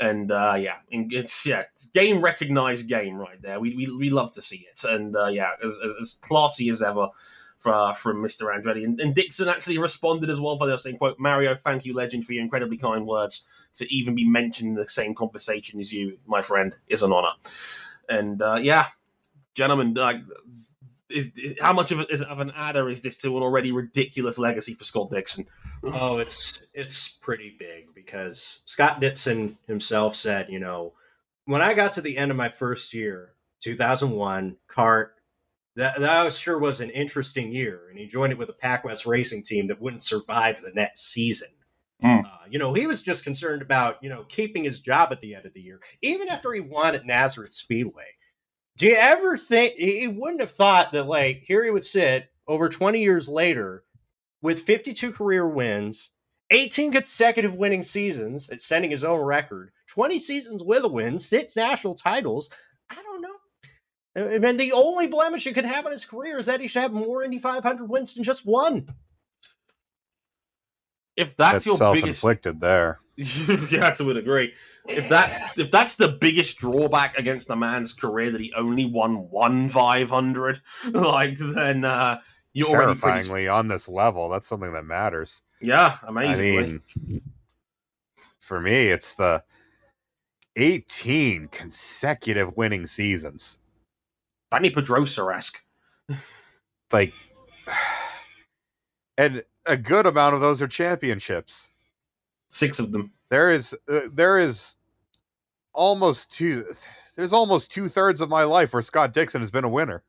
And uh, yeah, it's yeah, game recognized game right there. We, we, we love to see it, and uh, yeah, as, as, as classy as ever from Mr. Andretti. And, and, Dixon actually responded as well the saying, quote, Mario, thank you, legend, for your incredibly kind words to even be mentioned in the same conversation as you, my friend, is an honor. And uh, yeah, gentlemen, uh, is, is, how much of, it is, of an adder is this to an already ridiculous legacy for Scott Dixon? Oh, it's it's pretty big because Scott Dixon himself said, you know, when I got to the end of my first year, 2001, CART, that that sure was an interesting year, and he joined it with a PacWest racing team that wouldn't survive the next season. Mm. Uh, you know, he was just concerned about, you know, keeping his job at the end of the year, even after he won at Nazareth Speedway. Do you ever think he wouldn't have thought that, like, here he would sit over 20 years later with 52 career wins, 18 consecutive winning seasons, extending his own record, 20 seasons with a win, six national titles. I don't know. I mean, the only blemish he could have in his career is that he should have more Indy 500 wins than just one. If that's, That's your self biggest, inflicted there. yeah, I would agree. If that's if that's the biggest drawback against a man's career that he only won one 500, like then uh, you're already pretty. Terrifyingly on this level, that's something that matters. Yeah, amazingly. I mean, for me, it's the 18 consecutive winning seasons. Dani Pedrosa esque. Like, and a good amount of those are championships. Six of them. There is, uh, there is almost two. There's almost two thirds of my life where Scott Dixon has been a winner.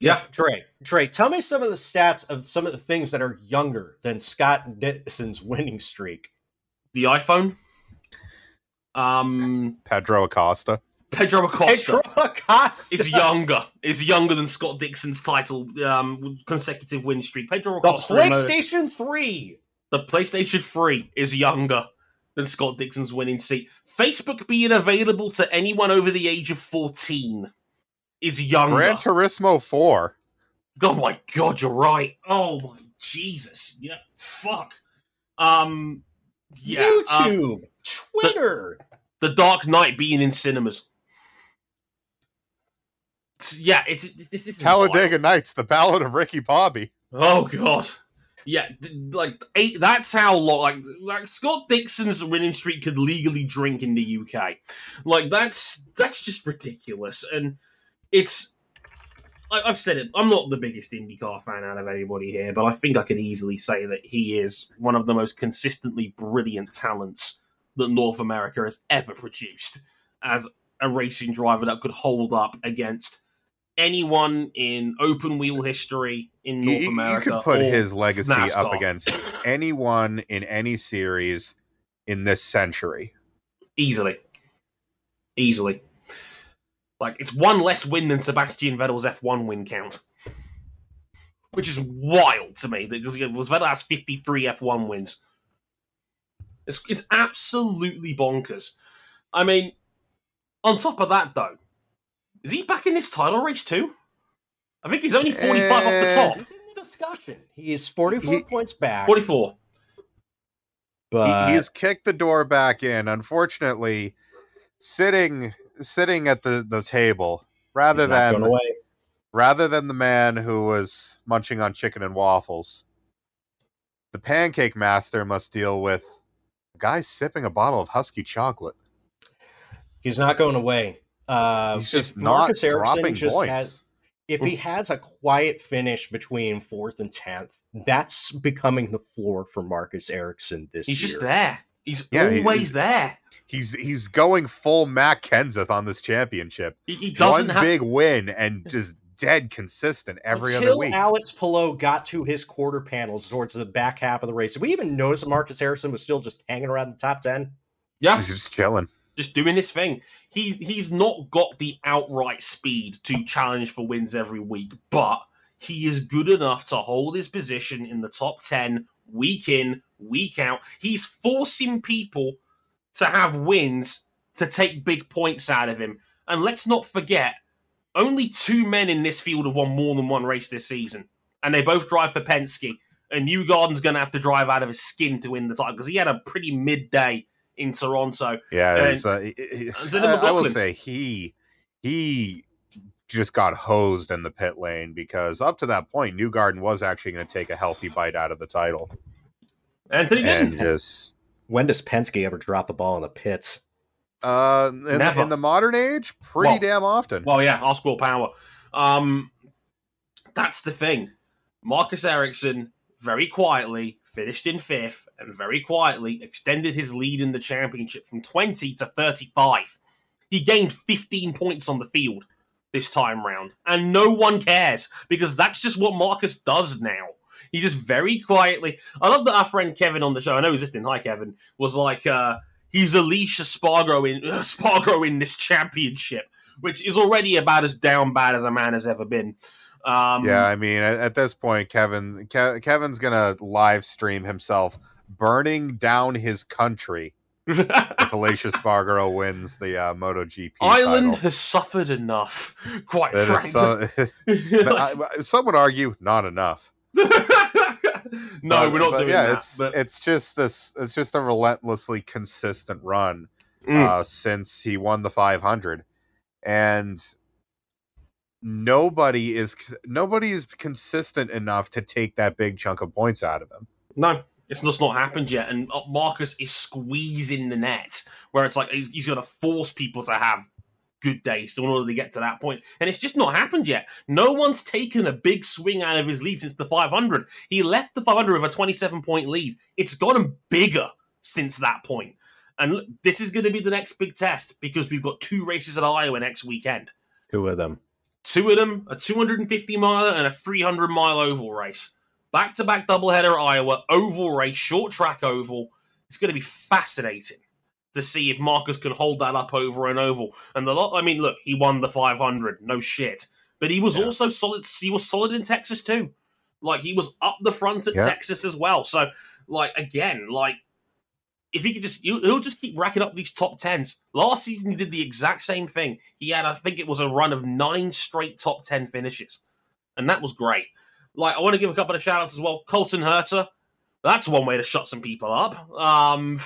Yeah. Trey, Trey, tell me some of the stats of some of the things that are younger than Scott Dixon's winning streak. The iPhone. Um, Pedro Acosta. Pedro Acosta. Pedro Acosta is younger. Is younger than Scott Dixon's title um, consecutive win streak. Pedro the Acosta. remote- PlayStation 3. the PlayStation 3 is younger than Scott Dixon's winning seat. Facebook being available to anyone over the age of 14 is younger. Gran Turismo 4. oh my god, you're right. Oh my Jesus. Yeah, fuck. Um yeah, um, YouTube, Twitter. The Dark Knight being in cinemas. Yeah, it's, it's, it's Talladega Nights, the Ballad of Ricky Bobby. Oh god. Yeah, like eight, that's how long. Like, like Scott Dixon's winning streak could legally drink in the UK. Like that's that's just ridiculous, and it's. I, I've said it. I'm not the biggest IndyCar fan out of anybody here, but I think I could easily say that he is one of the most consistently brilliant talents that North America has ever produced as a racing driver that could hold up against anyone in open wheel history in North you, you America. could put his legacy up against anyone in any series in this century. easily, easily. Like it's one less win than Sebastian Vettel's F1 win count, which is wild to me because was Vettel has 53 F1 wins. It's it's absolutely bonkers. I mean, on top of that though, is he back in this title race too? I think he's only 45 off the Eh. top. He's in the discussion. He is 44 He- points back. 44. but he, he's kicked the door back in. Unfortunately, sitting sitting at the, the table rather than rather than the man who was munching on chicken and waffles. The pancake master must deal with a guy sipping a bottle of Huski Chocolate. He's not going away. Uh, He's just not Marcus Ericsson dropping just points. has- if he has a quiet finish between fourth and tenth, that's becoming the floor for Marcus Ericsson this He's year. He's just there. He's Yeah, he- always there. He's he's going full Matt Kenseth on this championship. He, he doesn't One have big win and just dead consistent every Until other week. Alex Palou got to his quarter panels towards the back half of the race, did we even notice that Marcus Ericsson was still just hanging around the top ten? yeah. He's just chilling. Just doing his thing. He he's not got the outright speed to challenge for wins every week, but he is good enough to hold his position in the top 10 week in, week out. He's forcing people to have wins to take big points out of him. And let's not forget, only two men in this field have won more than one race this season. And they both drive for Penske. And Newgarden's going to have to drive out of his skin to win the title because he had a pretty midday in Toronto. Yeah, And- it's, uh, he- he- and Zayden I, I will say he he just got hosed in the pit lane because up to that point, Newgarden was actually going to take a healthy bite out of the title, Anthony Dixon. and just When does Penske ever drop the ball in the pits? uh, in, Never. in the modern age, pretty Well, damn often. Well, yeah, ask Will Power. Um, that's the thing. Marcus Ericsson very quietly finished in fifth and very quietly extended his lead in the championship from 20 to 35. He gained 15 points on the field this time round, and no one cares because that's just what Marcus does now. He just very quietly. I love that our friend Kevin on the show. I know he's listening. Hi, Kevin. Was like, uh, he's Alicia Spargo in uh, Spargo in this championship, which is already about as down bad as a man has ever been. Um, yeah, I mean, at, at this point, Kevin Ke- Kevin's gonna live stream himself burning down his country if Alicia Spargo wins the uh, MotoGP Ireland title. has suffered enough, quite That frankly. so- but I- some would argue not enough. no, But- we're not doing yeah, that. it's but- it's just this. It's just a relentlessly consistent run Mm. uh, since he won the 500, and nobody is nobody is consistent enough to take that big chunk of points out of him. No, it's just not happened yet. And uh, Marcus is squeezing the net, where it's like he's, he's going to force people to have good days in order to get to that point. And it's just not happened yet. No one's taken a big swing out of his lead since the 500. He left the 500 with a 27 point lead. It's gotten bigger since that point. And look, this is going to be the next big test because we've got two races at Iowa next weekend. Two of them. Two of them, a 250 mile and a 300 mile oval race. Back to back doubleheader at Iowa, oval race, short track oval. It's going to be fascinating to see if Marcus can hold that up over an oval. And the lot, I mean, look, he won the 500, no shit. But he was Yeah. also solid. He was solid in Texas too. Like he was up the front at Yeah. Texas as well. So, like again, like if he could just, he'll, he'll just keep racking up these top tens. Last season, he did the exact same thing. He had, I think, it was a run of nine straight top ten finishes, and that was great. Like, I want to give a couple of shout outs as well. Colton Herta, that's one way to shut some people up. Um,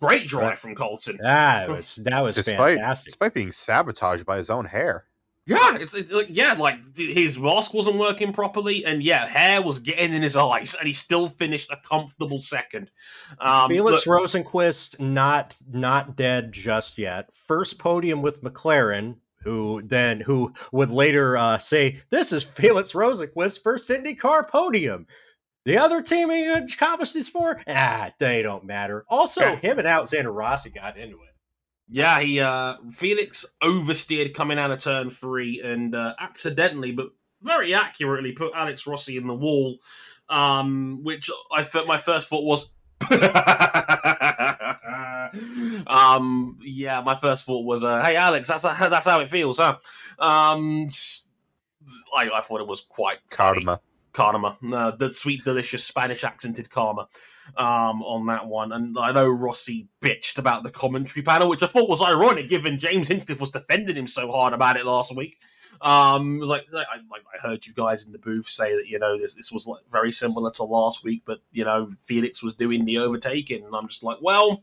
great drive from Colton. That was that was Despite fantastic. despite being sabotaged by his own hair. Yeah, it's, it's like yeah, like his mask wasn't working properly, and yeah, hair was getting in his eyes, and he still finished a comfortable second. Um, Felix look- Rosenquist not not dead just yet. First podium with McLaren, who then who would later uh, say this is Felix Rosenqvist's first IndyCar podium. The other team he accomplished this for, ah, they don't matter. Also, him and Alexander Rossi got into it. Yeah, he uh Felix oversteered coming out of turn three and uh, accidentally, but very accurately, put Alex Rossi in the wall. Um, which I thought my first thought was. um yeah my first thought was uh hey alex that's that's how it feels huh um i, I thought it was quite funny. Karma. No, the sweet, delicious Spanish accented Karma um, on that one. And I know Rossi bitched about the commentary panel, which I thought was ironic given James Hinchcliffe was defending him so hard about it last week. Um, it was like, I, I heard you guys in the booth say that, you know, this, this was like very similar to last week, but, you know, Felix was doing the overtaking. And I'm just like, well,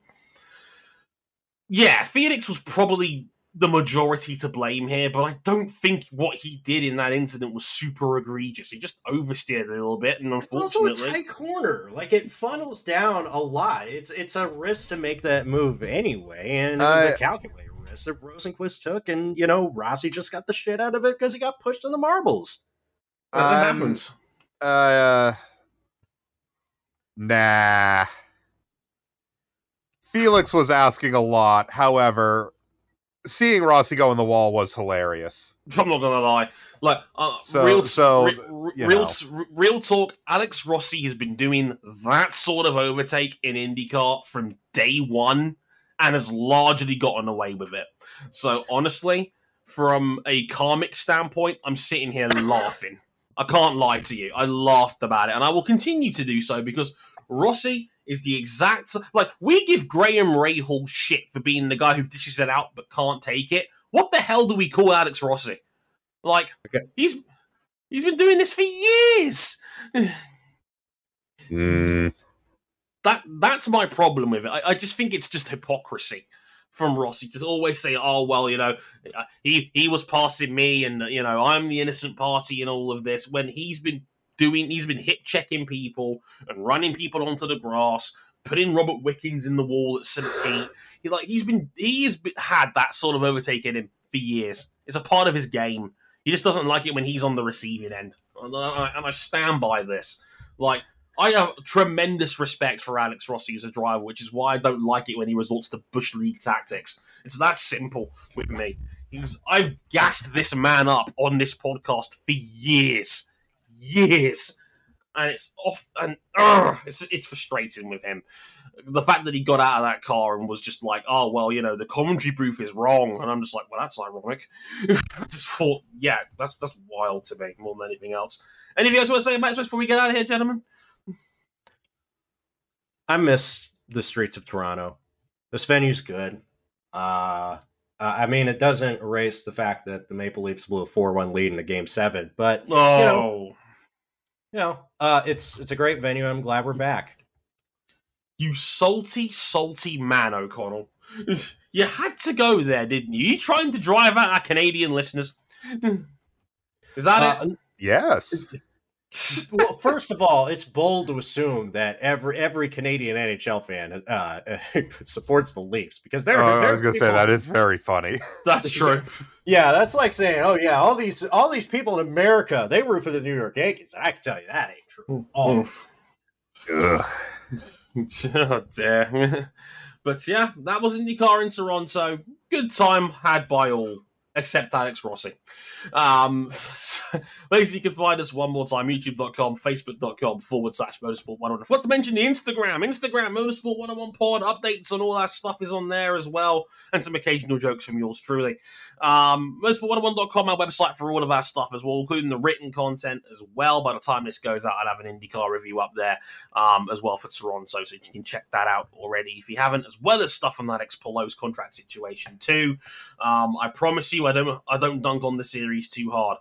yeah, Felix was probably the majority to blame here, but I don't think what he did in that incident was super egregious. He just oversteered a little bit, and unfortunately, It's also a unfortunately, tight corner. Like it funnels down a lot. It's it's a risk to make that move anyway, and it was I- a calculated risk that Rosenqvist took, and you know Rossi just got the shit out of it because he got pushed in the marbles. that Um, happens. Uh, nah. Felix was asking a lot. However, seeing Rossi go in the wall was hilarious. I'm not gonna lie. Like, uh, So- real, so, re- re- real, know. real talk. Alex Rossi has been doing that sort of overtake in IndyCar from day one, and has largely gotten away with it. So honestly, from a karmic standpoint, I'm sitting here laughing. I can't lie to you. I laughed about it, and I will continue to do so because Rossi is the exact like we give Graham Rahal shit for being the guy who dishes it out but can't take it. What the hell do we call Alex Rossi? Like Okay. he's he's been doing this for years. Mm, that that's my problem with it. I, I just think it's just hypocrisy from Rossi to always say, "Oh well, you know, uh, he he was passing me, and you know, I'm the innocent party in all of this." When he's been doing, he's been hit checking people and running people onto the grass, putting Robert Wickens in the wall at St Pete. He like he's been he's had that sort of overtake in him for years. It's a part of his game. He just doesn't like it when he's on the receiving end, and I, and I stand by this. Like I have tremendous respect for Alex Rossi as a driver, which is why I don't like it when he resorts to Bush League tactics. It's that simple with me. Because I've gassed this man up on this podcast for years, years, and it's off and it's it's frustrating with him. The fact that he got out of that car and was just like, "Oh well, you know, the commentary booth is wrong," and I'm just like, "Well, that's ironic." I just thought, yeah, that's that's wild to me more than anything else. Anything else you want to say about this before we get out of here, gentlemen? I miss the streets of Toronto. This venue's good. Uh, uh, I mean, it doesn't erase the fact that the Maple Leafs blew a four-one lead in a game seven, but Oh, you know, you know, uh, it's it's a great venue. I'm glad we're back. you salty, salty man, O'Connell. You had to go there, didn't you? You trying to drive out our Canadian listeners? Is that Uh, Yes. Well, first of all, it's bold to assume that every every Canadian NHL fan uh, supports the Leafs because they're. Oh, I they're was gonna say people- that is very funny. That's true. Yeah, that's like saying, "Oh yeah, all these all these people in America they root for the New York Yankees." I can tell you that ain't true. Oh, Ugh. oh dear. but yeah, that was IndyCar in Toronto. Good time had by all, except Alex Rossi. Um, ladies, you can find us one more time youtube.com, facebook.com forward slash motorsport 101. I forgot to mention the Instagram, Instagram motorsport 101 pod updates and all that stuff is on there as well, and some occasional jokes from yours truly. Um, motorsport101.com, our website for all of our stuff as well, including the written content as well. By the time this goes out, I'll have an IndyCar review up there um, as well for Toronto, so you can check that out already if you haven't, as well as stuff on that ex Pelosi contract situation too. Um, I promise you, I don't, I don't dunk on the series too hard.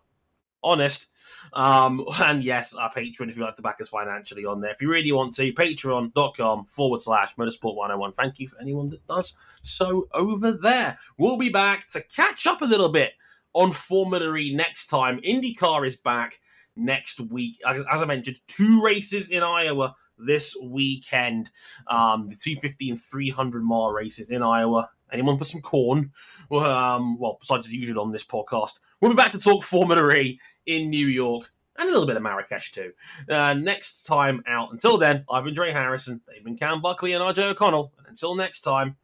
Honest. Um, and yes, our Patreon if you'd like to back us financially on there. If you really want to, patreon.com forward slash motorsport 101. Thank you for anyone that does so over there. We'll be back to catch up a little bit on Formula E next time. IndyCar is back next week. As, as I mentioned, two races in Iowa this weekend. Um, the 250 and 300 mile races in Iowa. Anyone for some corn? Um, well, besides as usual on this podcast, we'll be back to talk Formula E in New York and a little bit of Marrakesh too. Uh, next time out. Until then, I've been Dre Harrison, they've been Cam Buckley and RJ O'Connell. And until next time,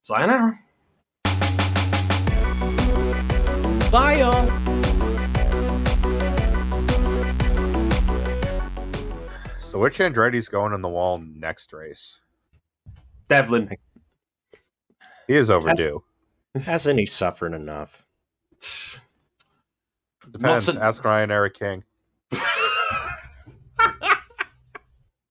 sayonara. Bye, y'all. So which Andretti's going on the wall next race? Devlin. He is overdue. hasn't he suffered enough? Depends. Not to- Ask Ryan Eric King.